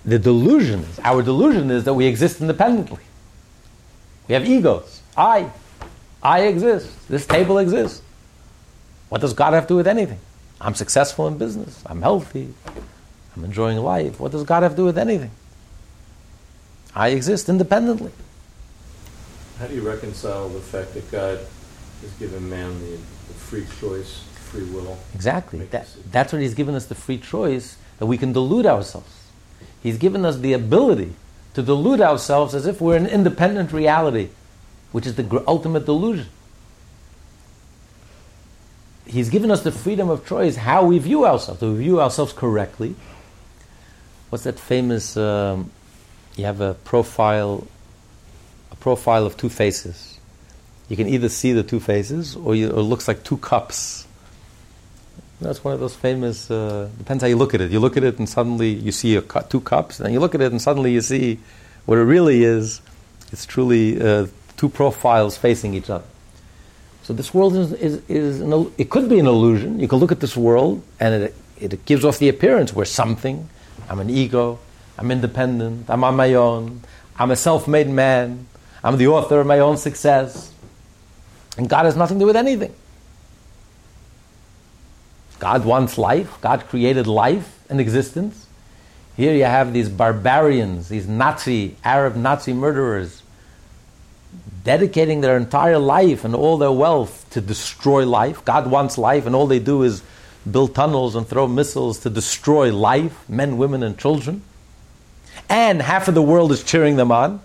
the delusion is, our delusion is that we exist independently. We have egos. I. I exist. This table exists. What does God have to do with anything? I'm successful in business. I'm healthy. I'm enjoying life. What does God have to do with anything? I exist independently. How do you reconcile the fact that God has given man the, the free choice, free will? Exactly. That, that's what He's given us the free choice that we can delude ourselves. He's given us the ability to delude ourselves as if we're an independent reality, which is the ultimate delusion. He's given us the freedom of choice how we view ourselves, to view ourselves correctly. What's that famous? Um, you have a profile, a profile of two faces. You can either see the two faces, or, you, or it looks like two cups. That's one of those famous. Uh, depends how you look at it. You look at it, and suddenly you see a cu- two cups, and you look at it, and suddenly you see what it really is. It's truly uh, two profiles facing each other. So this world is, is, is an, it could be an illusion. You can look at this world, and it, it gives off the appearance we're something. I'm an ego. I'm independent. I'm on my own. I'm a self-made man. I'm the author of my own success. And God has nothing to do with anything. God wants life. God created life and existence. Here you have these barbarians, these Nazi, Arab Nazi murderers, dedicating their entire life and all their wealth to destroy life. God wants life, and all they do is build tunnels and throw missiles to destroy life, men, women, and children. And half of the world is cheering them on.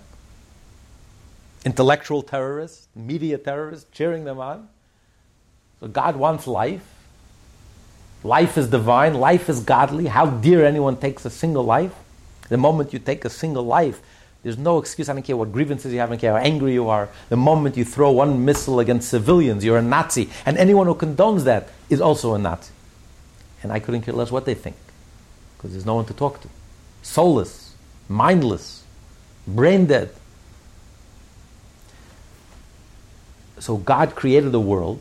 Intellectual terrorists, media terrorists cheering them on. So God wants life. Life is divine, life is godly. How dear anyone takes a single life. The moment you take a single life, there's no excuse. I don't care what grievances you have, I don't care how angry you are. The moment you throw one missile against civilians, you're a Nazi. And anyone who condones that is also a Nazi. And I couldn't care less what they think, because there's no one to talk to. Soulless, mindless, brain dead. So God created a world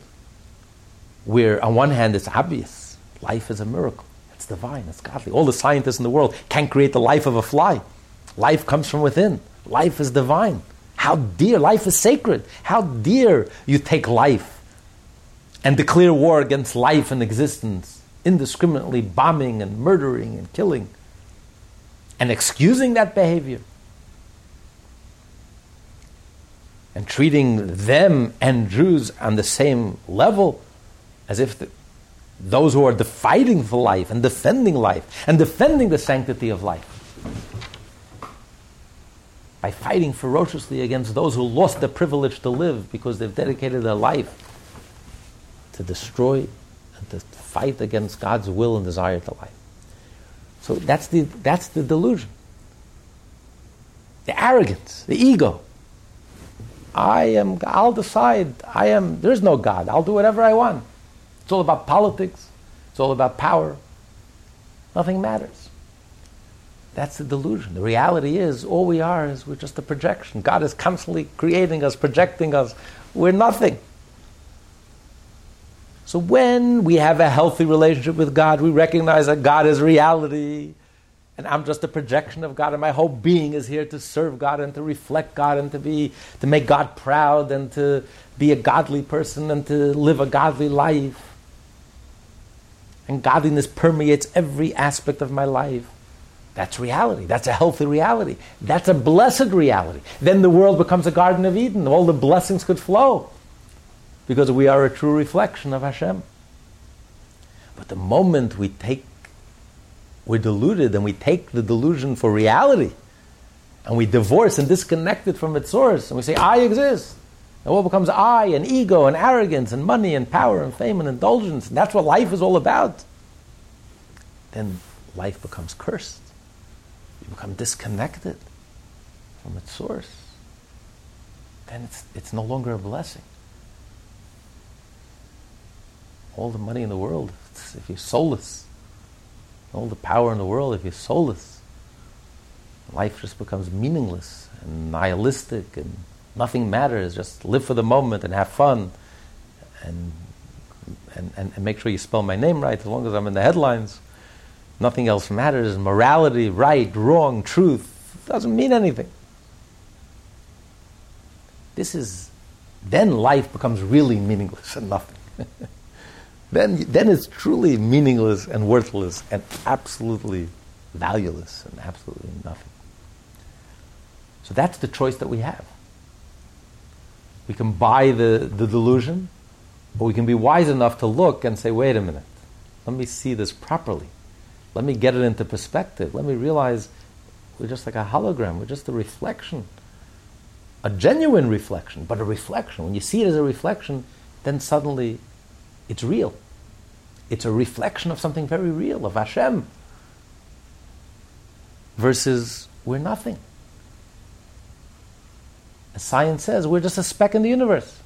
where, on one hand, it's obvious Life is a miracle. It's divine. It's godly. All the scientists in the world can't create the life of a fly. Life comes from within. Life is divine. How dear. Life is sacred. How dear you take life and declare war against life and existence, indiscriminately bombing and murdering and killing and excusing that behavior. And treating them and Jews on the same level as if the, those who are fighting for life and defending life and defending the sanctity of life. By fighting ferociously against those who lost the privilege to live because they've dedicated their life to destroy and to fight against God's will and desire to life. So that's the, that's the delusion. The arrogance, the ego. I am, I'll decide, I am, there's no God, I'll do whatever I want. It's all about politics. It's all about power. Nothing matters. That's the delusion. The reality is, all we are is we're just a projection. God is constantly creating us, projecting us. We're nothing. So when we have a healthy relationship with God, we recognize that God is reality, and I'm just a projection of God, and my whole being is here to serve God and to reflect God and to be to make God proud and to be a godly person and to live a godly life and godliness permeates every aspect of my life. That's reality. That's a healthy reality. That's a blessed reality. Then the world becomes a Garden of Eden. All the blessings could flow because we are a true reflection of Hashem. But the moment we take, we're deluded and we take the delusion for reality and we divorce and disconnect it from its source and we say, I exist. And what becomes I and ego and arrogance and money and power and fame and indulgence, and that's what life is all about, then life becomes cursed. You become disconnected from its source. then it's, it's no longer a blessing. All the money in the world, if you're soulless, all the power in the world, if you're soulless, life just becomes meaningless and nihilistic and nothing matters. Just live for the moment and have fun and, and, and, make sure you spell my name right as long as I'm in the headlines. Nothing else matters. Morality, right, wrong, truth, doesn't mean anything. This is, then life becomes really meaningless and nothing. then, then it's truly meaningless and worthless and absolutely valueless and absolutely nothing. So that's the choice that we have. We can buy the, the delusion, but we can be wise enough to look and say, wait a minute, let me see this properly. Let me get it into perspective. Let me realize we're just like a hologram, we're just a reflection. A genuine reflection, but a reflection. When you see it as a reflection, then suddenly it's real. It's a reflection of something very real, of Hashem. Versus we're nothing. As science says, we're just a speck in the universe.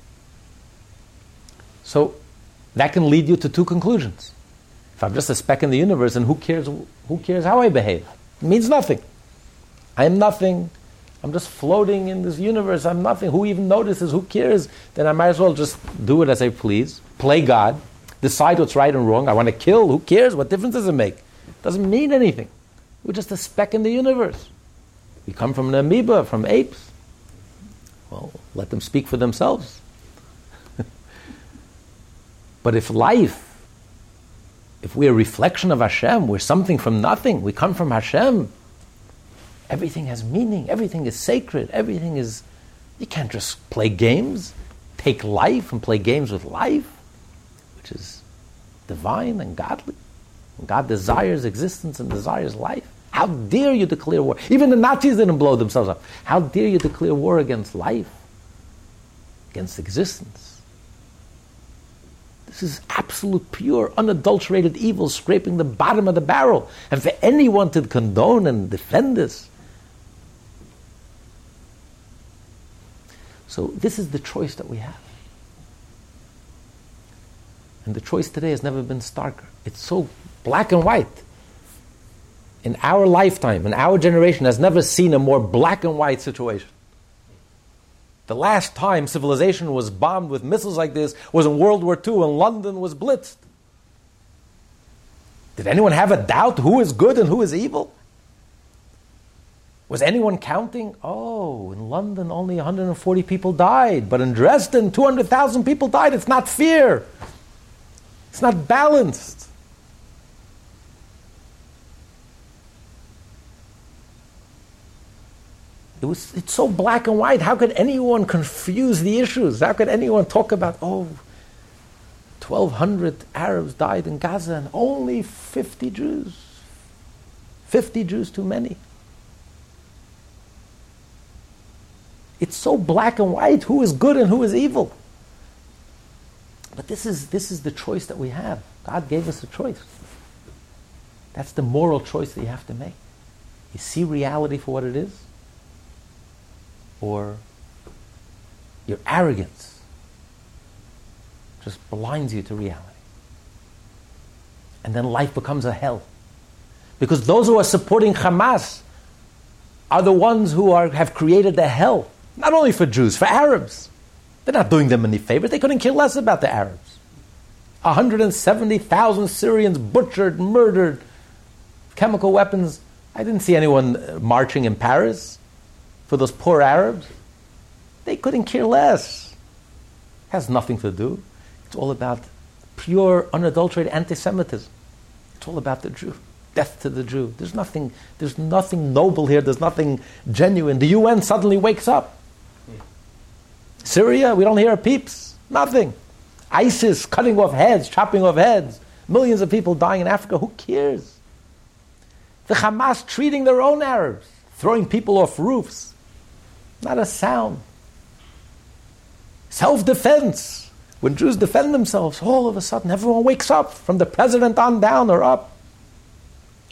So that can lead you to two conclusions. If I'm just a speck in the universe, and who cares who cares how I behave? It means nothing. I am nothing. I'm just floating in this universe. I'm nothing. Who even notices? Who cares? Then I might as well just do it as I please, play God, decide what's right and wrong. I want to kill. Who cares? What difference does it make? It doesn't mean anything. We're just a speck in the universe. We come from an amoeba, from apes. Well, let them speak for themselves. but if life, if we're a reflection of Hashem, we're something from nothing, we come from Hashem, everything has meaning, everything is sacred, everything is. You can't just play games, take life and play games with life, which is divine and godly. God desires existence and desires life. How dare you declare war? Even the Nazis didn't blow themselves up. How dare you declare war against life, against existence? This is absolute, pure, unadulterated evil scraping the bottom of the barrel. And for anyone to condone and defend this. So, this is the choice that we have. And the choice today has never been starker. It's so black and white in our lifetime, in our generation, has never seen a more black and white situation. The last time civilization was bombed with missiles like this was in World War II when London was blitzed. Did anyone have a doubt who is good and who is evil? Was anyone counting? Oh, in London only 140 people died, but in Dresden 200,000 people died. It's not fear. It's not balanced. It was, it's so black and white. How could anyone confuse the issues? How could anyone talk about, oh, 1,200 Arabs died in Gaza and only 50 Jews? 50 Jews too many. It's so black and white. Who is good and who is evil? But this is, this is the choice that we have. God gave us a choice. That's the moral choice that you have to make. You see reality for what it is, or your arrogance just blinds you to reality. And then life becomes a hell. Because those who are supporting Hamas are the ones who are, have created the hell, not only for Jews, for Arabs. They're not doing them any favors. They couldn't care less about the Arabs. 170,000 Syrians butchered, murdered, chemical weapons. I didn't see anyone marching in Paris for those poor Arabs, they couldn't care less. It has nothing to do. It's all about pure, unadulterated anti-Semitism. It's all about the Jew. Death to the Jew. There's nothing, there's nothing noble here. There's nothing genuine. The UN suddenly wakes up. Syria, we don't hear peeps. Nothing. ISIS cutting off heads, chopping off heads. Millions of people dying in Africa. Who cares? The Hamas treating their own Arabs, throwing people off roofs. Not a sound. Self defense. When Jews defend themselves, all of a sudden everyone wakes up, from the president on down or up.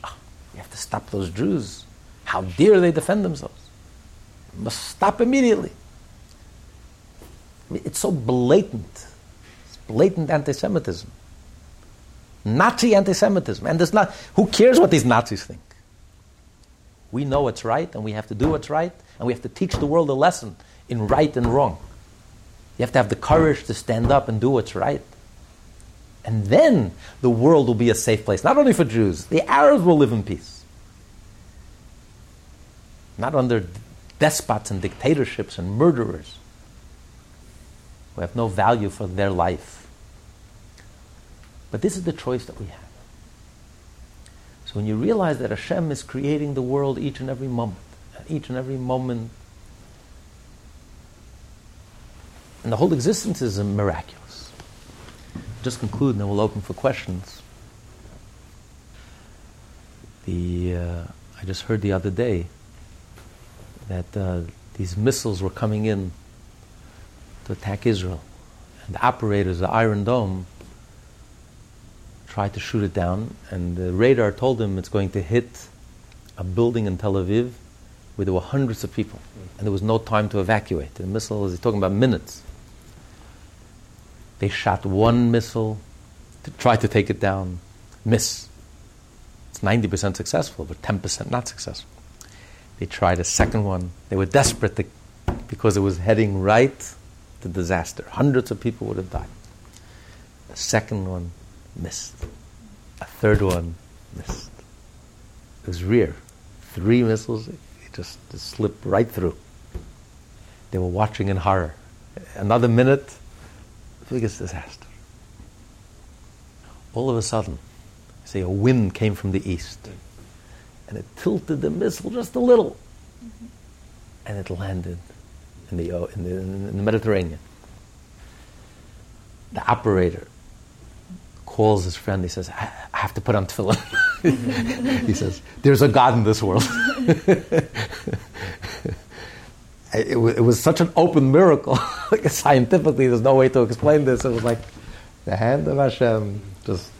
Ah, oh, you have to stop those Jews. How dare they defend themselves? You must stop immediately. I mean, it's so blatant. It's blatant anti Semitism. Nazi anti Semitism. And there's not, who cares what these Nazis think? We know what's right, and we have to do what's right, and we have to teach the world a lesson in right and wrong. You have to have the courage to stand up and do what's right. And then the world will be a safe place, not only for Jews, the Arabs will live in peace. Not under despots and dictatorships and murderers who have no value for their life. But this is the choice that we have. When you realize that Hashem is creating the world each and every moment, each and every moment, and the whole existence is miraculous. Just conclude, and then we'll open for questions. The uh, I just heard the other day that uh, these missiles were coming in to attack Israel, and the operators, the Iron Dome, tried to shoot it down, and the radar told them it's going to hit a building in Tel Aviv where there were hundreds of people, and there was no time to evacuate. The missile is talking about minutes. They shot one missile to try to take it down, miss. It's 90% successful, but 10% not successful. They tried a second one. They were desperate to, because it was heading right to disaster. Hundreds of people would have died. The second one missed. A third one missed. It was rear. Three missiles, it just, just slipped right through. They were watching in horror. Another minute, biggest disaster. All of a sudden, say a wind came from the east, and it tilted the missile just a little, mm-hmm. and it landed in the, in the, in the Mediterranean. The operator calls his friend. He says, I, have to put on tefillin. he says, There's a God in this world. it, it, was, such an open miracle. Scientifically, there's no way to explain this. It was like the hand of Hashem just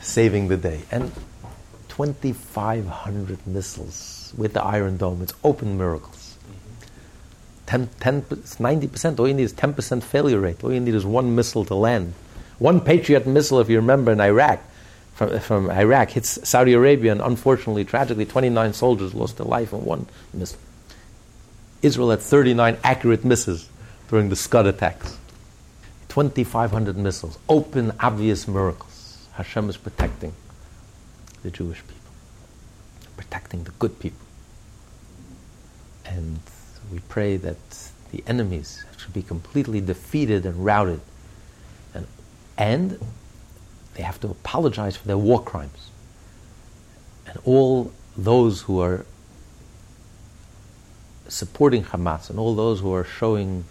saving the day. And 2,500 missiles with the Iron Dome. It's open miracles. 10, 10, 90%. All you need is 10% failure rate. All you need is one missile to land. One Patriot missile, if you remember, in Iraq, from, from Iraq, hits Saudi Arabia, and unfortunately, tragically, 29 soldiers lost their life in one missile. Israel had 39 accurate misses during the Scud attacks. 2,500 missiles, open, obvious miracles. Hashem is protecting the Jewish people, protecting the good people. And we pray that the enemies should be completely defeated and routed and they have to apologize for their war crimes. And all those who are supporting Hamas and all those who are showing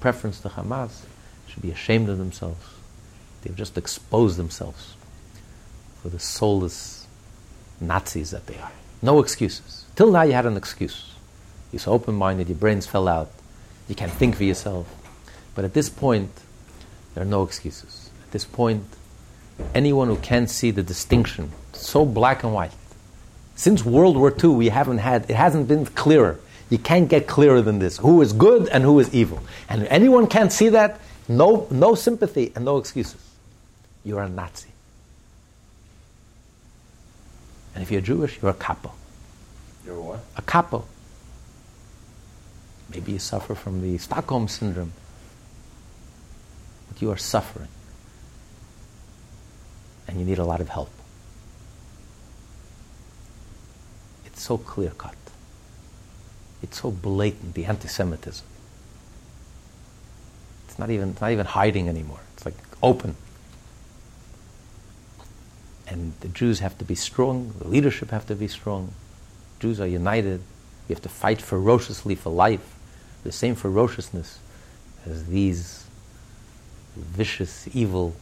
preference to Hamas should be ashamed of themselves. They've just exposed themselves for the soulless Nazis that they are. No excuses. Till now, you had an excuse. You're so open minded, your brains fell out, you can't think for yourself. But at this point, there are no excuses this point, anyone who can't see the distinction, so black and white. Since World War II, we haven't had, it hasn't been clearer. You can't get clearer than this. Who is good and who is evil. And anyone can't see that, no, no sympathy and no excuses. You're a Nazi. And if you're Jewish, you're a capo. You're what? A capo. Maybe you suffer from the Stockholm syndrome, but you are suffering and you need a lot of help. It's so clear cut. It's so blatant, the anti Semitism. It's not even, it's not even hiding anymore. It's like open. And the Jews have to be strong, the leadership have to be strong. Jews are united. We have to fight ferociously for life, the same ferociousness as these vicious, evil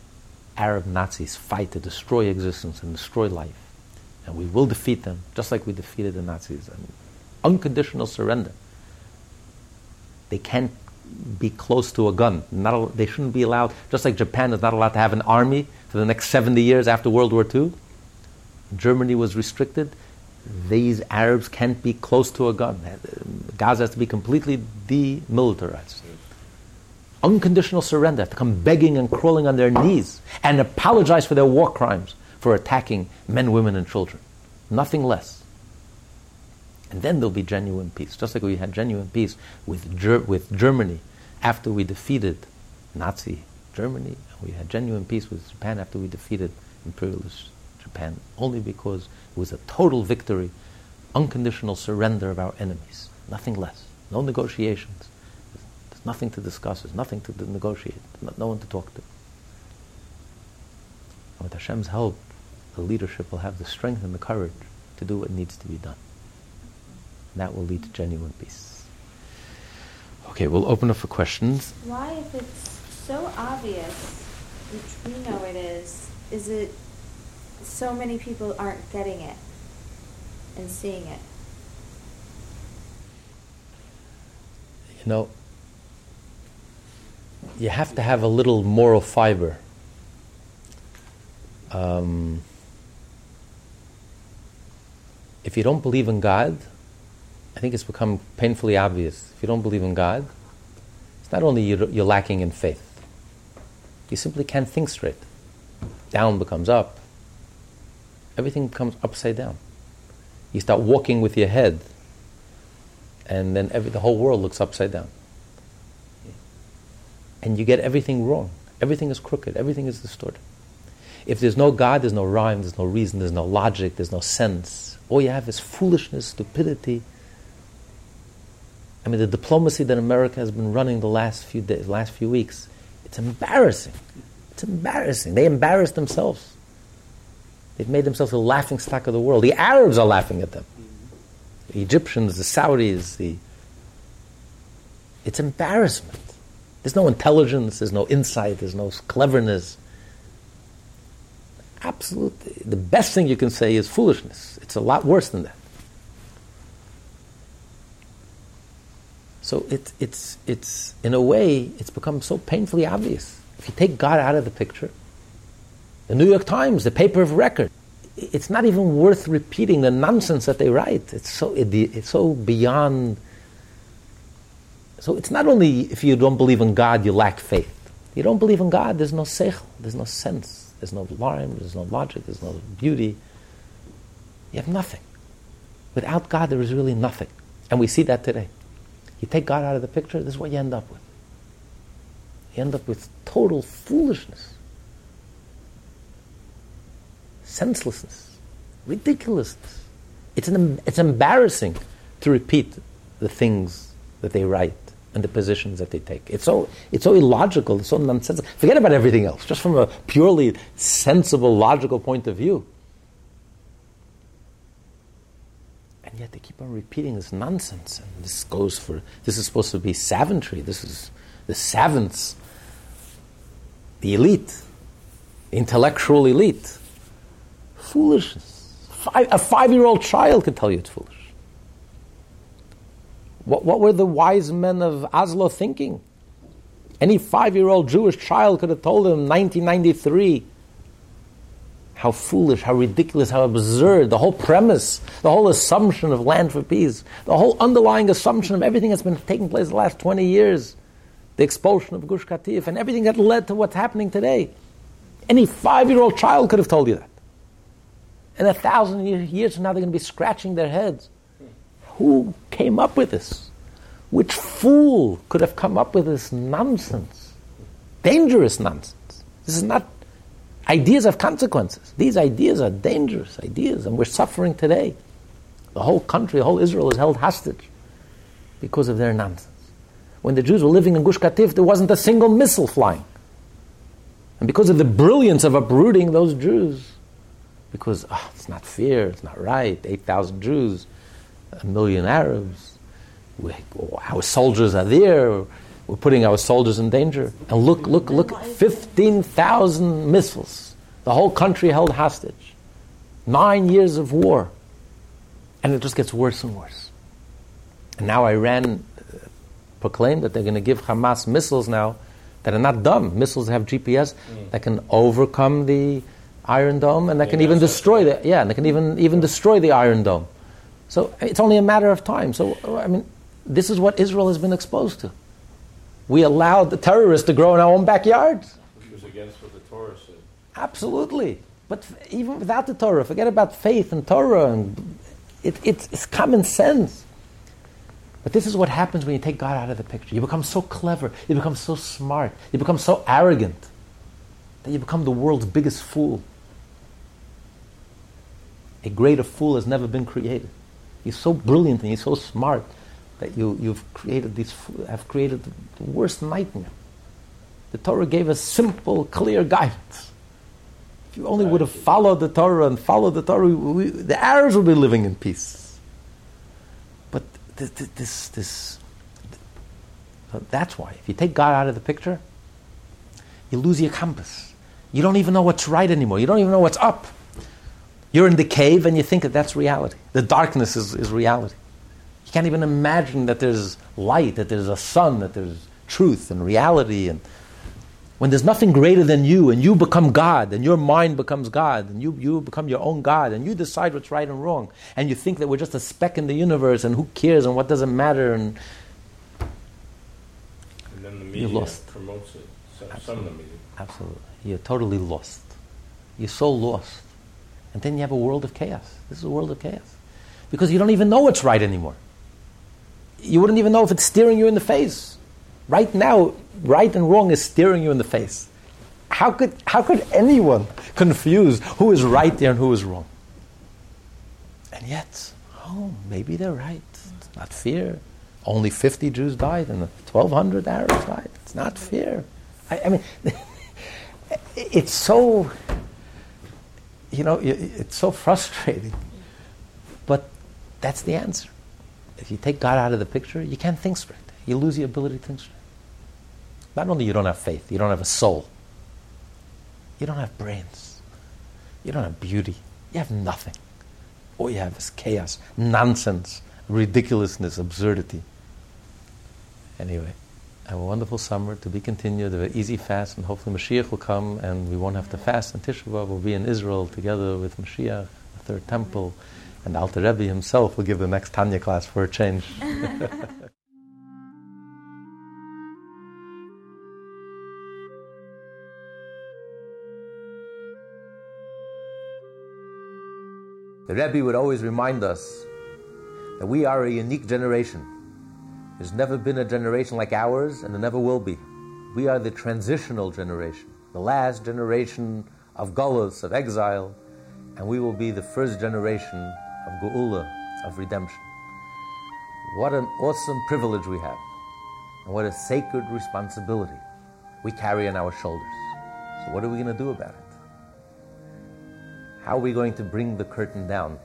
Arab Nazis fight to destroy existence and destroy life. And we will defeat them, just like we defeated the Nazis. Unconditional surrender. They can't be close to a gun. Not, they shouldn't be allowed, just like Japan is not allowed to have an army for the next 70 years after World War II. Germany was restricted. These Arabs can't be close to a gun. Gaza has to be completely demilitarized. Unconditional surrender, have to come begging and crawling on their knees and apologize for their war crimes for attacking men, women, and children. Nothing less. And then there'll be genuine peace. Just like we had genuine peace with, Ger- with Germany after we defeated Nazi Germany, we had genuine peace with Japan after we defeated imperialist Japan, only because it was a total victory, unconditional surrender of our enemies. Nothing less. No negotiations. Nothing to discuss. There's nothing to negotiate. No one to talk to. And with Hashem's help, the leadership will have the strength and the courage to do what needs to be done. And that will lead to genuine peace. Okay, we'll open up for questions. Why, if it's so obvious, which we know it is, is it so many people aren't getting it and seeing it? You know, you have to have a little moral fiber. Um, if you don't believe in God, I think it's become painfully obvious. If you don't believe in God, it's not only you're, you're lacking in faith, you simply can't think straight. Down becomes up, everything comes upside down. You start walking with your head, and then every, the whole world looks upside down. And you get everything wrong. Everything is crooked, everything is distorted. If there's no God, there's no rhyme, there's no reason, there's no logic, there's no sense. All you have is foolishness, stupidity. I mean, the diplomacy that America has been running the last few days, last few weeks, it's embarrassing. It's embarrassing. They embarrass themselves. They've made themselves a laughing stock of the world. The Arabs are laughing at them. The Egyptians, the Saudis, the it's embarrassment. There's no intelligence, there's no insight, there's no cleverness. Absolutely. The best thing you can say is foolishness. It's a lot worse than that. So it, it's, it's, in a way, it's become so painfully obvious. If you take God out of the picture, the New York Times, the paper of record, it's not even worth repeating the nonsense that they write. It's so, it, it's so beyond. So it's not only if you don't believe in God, you lack faith. You don't believe in God, there's no seichel, there's no sense, there's no rhyme, there's no logic, there's no beauty. You have nothing. Without God, there is really nothing. And we see that today. You take God out of the picture, this is what you end up with. You end up with total foolishness, senselessness, ridiculousness. It's, an, it's embarrassing to repeat the things that they write and the positions that they take. It's so, it's so illogical, it's so nonsensical. Forget about everything else, just from a purely sensible, logical point of view. And yet they keep on repeating this nonsense. And this goes for, this is supposed to be savantry. This is the savants, the elite, intellectual elite. Foolishness. Five, a five year old child can tell you it's foolish. What, what were the wise men of Oslo thinking? Any five year old Jewish child could have told them in 1993 how foolish, how ridiculous, how absurd, the whole premise, the whole assumption of land for peace, the whole underlying assumption of everything that's been taking place the last 20 years, the expulsion of Gush Katif, and everything that led to what's happening today. Any five year old child could have told you that. And a thousand years from now, they're going to be scratching their heads. Who came up with this? Which fool could have come up with this nonsense? Dangerous nonsense. This is not Ideas have consequences. These ideas are dangerous ideas, and we're suffering today. The whole country, the whole Israel is held hostage because of their nonsense. When the Jews were living in Gush Katif, there wasn't a single missile flying. And because of the brilliance of uprooting those Jews, because oh, it's not fair, it's not right, 8,000 Jews, a million Arabs, we, our soldiers are there, we're putting our soldiers in danger. And look, look, look 15,000 missiles. The whole country held hostage. Nine years of war. And it just gets worse and worse. And now Iran uh, proclaimed that they're going to give Hamas missiles now that are not dumb. Missiles have GPS mm. that can overcome the Iron Dome and that yeah, can even destroy the yeah, and they can even even destroy the Iron Dome. So it's only a matter of time. So I mean, this is what Israel has been exposed to. We allowed the terrorists to grow in our own backyards. Which was against what the Torah said. Absolutely. But even without the Torah, forget about faith and Torah, and it, it's, it's common sense. But this is what happens when you take God out of the picture. You become so clever, you become so smart, you become so arrogant that you become the world's biggest fool. A greater fool has never been created. He's so brilliant and he's so smart that you, you've created this, have created the worst nightmare. The Torah gave us simple, clear guidance. If you only would have followed the Torah and followed the Torah, we, the Arabs would be living in peace. But this, this, this, that's why. If you take God out of the picture, you lose your compass. You don't even know what's right anymore. You don't even know what's up. You're in the cave and you think that that's reality. The darkness is, is reality. You can't even imagine that there's light, that there's a sun, that there's truth and reality. And when there's nothing greater than you, and you become God, and your mind becomes God, and you, you become your own God, and you decide what's right and wrong, and you think that we're just a speck in the universe, and who cares, and what doesn't matter, and And then the You're media lost. promotes it. Some, some of the media. absolutely, you're totally lost. You're so lost. And then you have a world of chaos. This is a world of chaos. Because you don't even know what's right anymore. You wouldn't even know if it's staring you in the face. Right now, right and wrong is staring you in the face. How could, how could anyone confuse who is right there and who is wrong? And yet, oh, maybe they're right. It's not fear. Only 50 Jews died and 1,200 Arabs died. It's not fear. I, I mean, it's so, you know, it's so frustrating. But that's the answer. If you take God out of the picture, you can't think straight. You lose your ability to think straight. Not only you don't have faith, you don't have a soul. You don't have brains. You don't have beauty. You have nothing. All you have is chaos, nonsense, ridiculousness, absurdity. Anyway, have a wonderful summer to be continued, a very easy fast, and hopefully Mashiach will come and we won't have to fast. And Tisha B'Av will be in Israel together with Mashiach, the third temple, and Alter Rebbe himself will give the next Tanya class for a change. The Rebbe would always remind us that we are a unique generation. There's never been a generation like ours, and there never will be. We are the transitional generation, the last generation of Golos, of exile, and we will be the first generation of Geula, of redemption. What an awesome privilege we have, and what a sacred responsibility we carry on our shoulders. So, what are we going to do about it? How are we going to bring the curtain down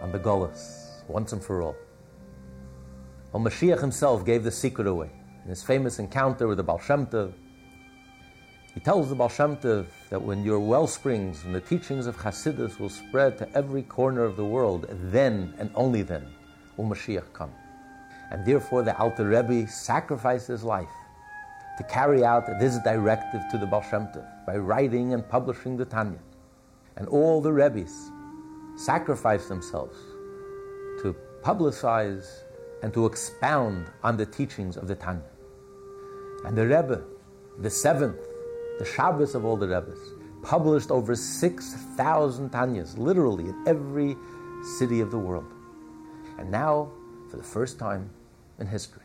on the Golos once and for all? Well, Mashiach himself gave the secret away in his famous encounter with the Baal Shem Tov. He tells the Baal Shem Tov that when your well springs and the teachings of Hasidus will spread to every corner of the world, then and only then will Mashiach come. And therefore, the Alter Rebbe sacrificed his life to carry out this directive to the Baal Shem Tov by writing and publishing the Tanya. And all the Rebbes sacrificed themselves to publicize and to expound on the teachings of the Tanya. And the Rebbe, the seventh, the Shabbos of all the Rebbes, published over 6,000 Tanyas, literally in every city of the world. And now, for the first time in history,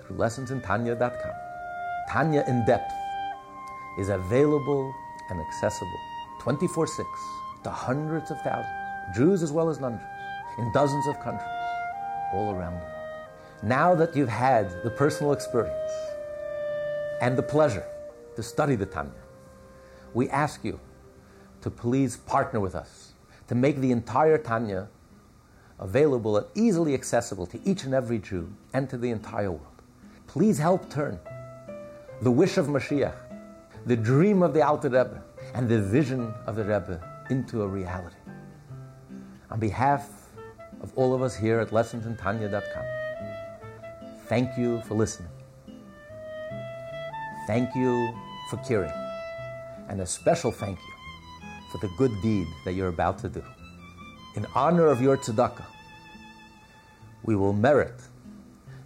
through lessonsintanya.com, Tanya in Depth is available and accessible 24 6 to hundreds of thousands, Jews as well as non Jews, in dozens of countries all around the world. Now that you've had the personal experience and the pleasure to study the Tanya, we ask you to please partner with us to make the entire Tanya available and easily accessible to each and every Jew and to the entire world. Please help turn the wish of Mashiach, the dream of the Alter Rebbe, and the vision of the Rebbe into a reality. On behalf of all of us here at lessonsintanya.com, thank you for listening. Thank you for caring. And a special thank you for the good deed that you're about to do. In honor of your tzedakah, we will merit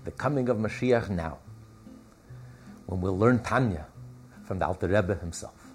the coming of Mashiach now when we'll learn Tanya from the Alter Rebbe himself.